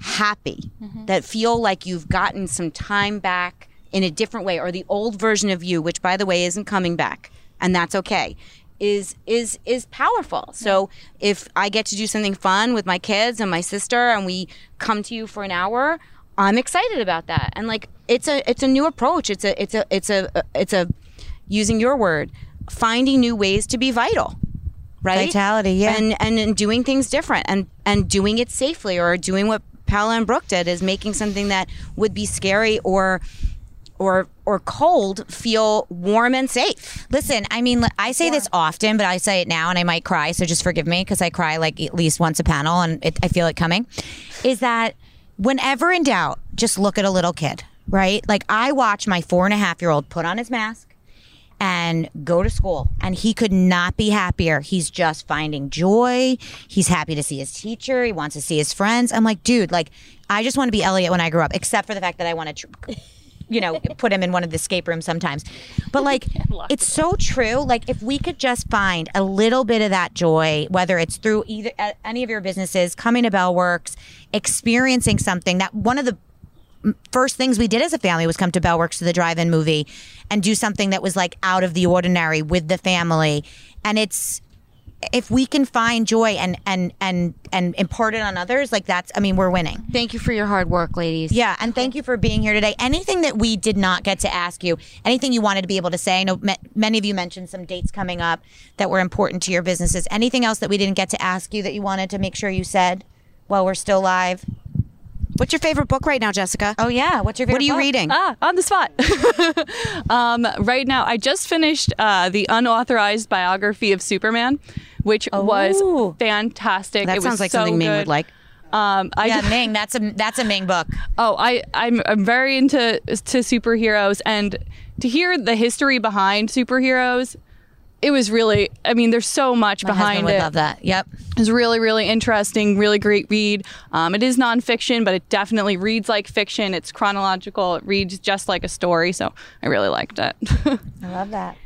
happy, mm-hmm. that feel like you've gotten some time back in a different way, or the old version of you, which by the way isn't coming back, and that's okay. Is is is powerful. So if I get to do something fun with my kids and my sister, and we come to you for an hour, I'm excited about that. And like it's a it's a new approach. It's a it's a it's a it's a using your word, finding new ways to be vital right? Vitality, yeah. And, and and doing things different and and doing it safely or doing what Paula and Brooke did is making something that would be scary or or or cold feel warm and safe. Listen, I mean, I say this often, but I say it now and I might cry. So just forgive me because I cry like at least once a panel and it, I feel it coming. Is that whenever in doubt, just look at a little kid, right? Like I watch my four and a half year old put on his mask and go to school. And he could not be happier. He's just finding joy. He's happy to see his teacher. He wants to see his friends. I'm like dude like i just want to be elliot when i grew up except for the fact that i want to tr- you know put him in one of the escape rooms sometimes. But like it's so true. Like if we could just find a little bit of that joy whether it's through either uh, any of your businesses coming to Bell Works experiencing something that one of the first things we did as a family was come to Bell Works to the drive-in movie and do something that was like out of the ordinary with the family. And it's if we can find joy and and and and impart it on others, like that's I mean, we're winning. Thank you for your hard work, ladies. Yeah, and thank you for being here today. Anything that we did not get to ask you, anything you wanted to be able to say? I know ma- many of you mentioned some dates coming up that were important to your businesses. Anything else that we didn't get to ask you that you wanted to make sure you said while we're still live? What's your favorite book right now, Jessica? Oh yeah, what's your favorite book? what are you book? reading? Ah, on the spot. um, right now, I just finished uh, the unauthorized biography of Superman, which Ooh. was fantastic. that it sounds was like so something Ming would like. Um, I Yeah, Ming, that's a that's a Ming book. Oh, I I'm I'm very into to superheroes and to hear the history behind superheroes. It was really I mean there's so much My behind husband would it. love that. Yep. it's really really interesting, really great read. Um, it is nonfiction, but it definitely reads like fiction. It's chronological. It reads just like a story, so I really liked it. I love that.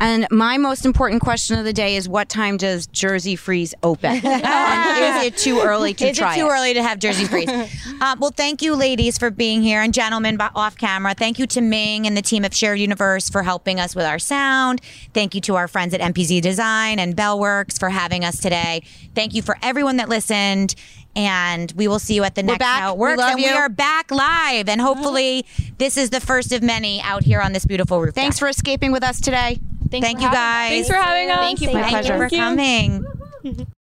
And my most important question of the day is what time does Jersey Freeze open? and is it too early to Is try it too early to have Jersey Freeze? uh, well, thank you, ladies, for being here, and gentlemen off camera. Thank you to Ming and the team of Shared Universe for helping us with our sound. Thank you to our friends at MPZ Design and Bell Works for having us today. Thank you for everyone that listened. And we will see you at the next back. How It We Works. love and we are back live. And hopefully, this is the first of many out here on this beautiful roof. Thanks for escaping with us today. Thanks Thank you guys. Thanks for having us. Thank you. My for pleasure. You for coming.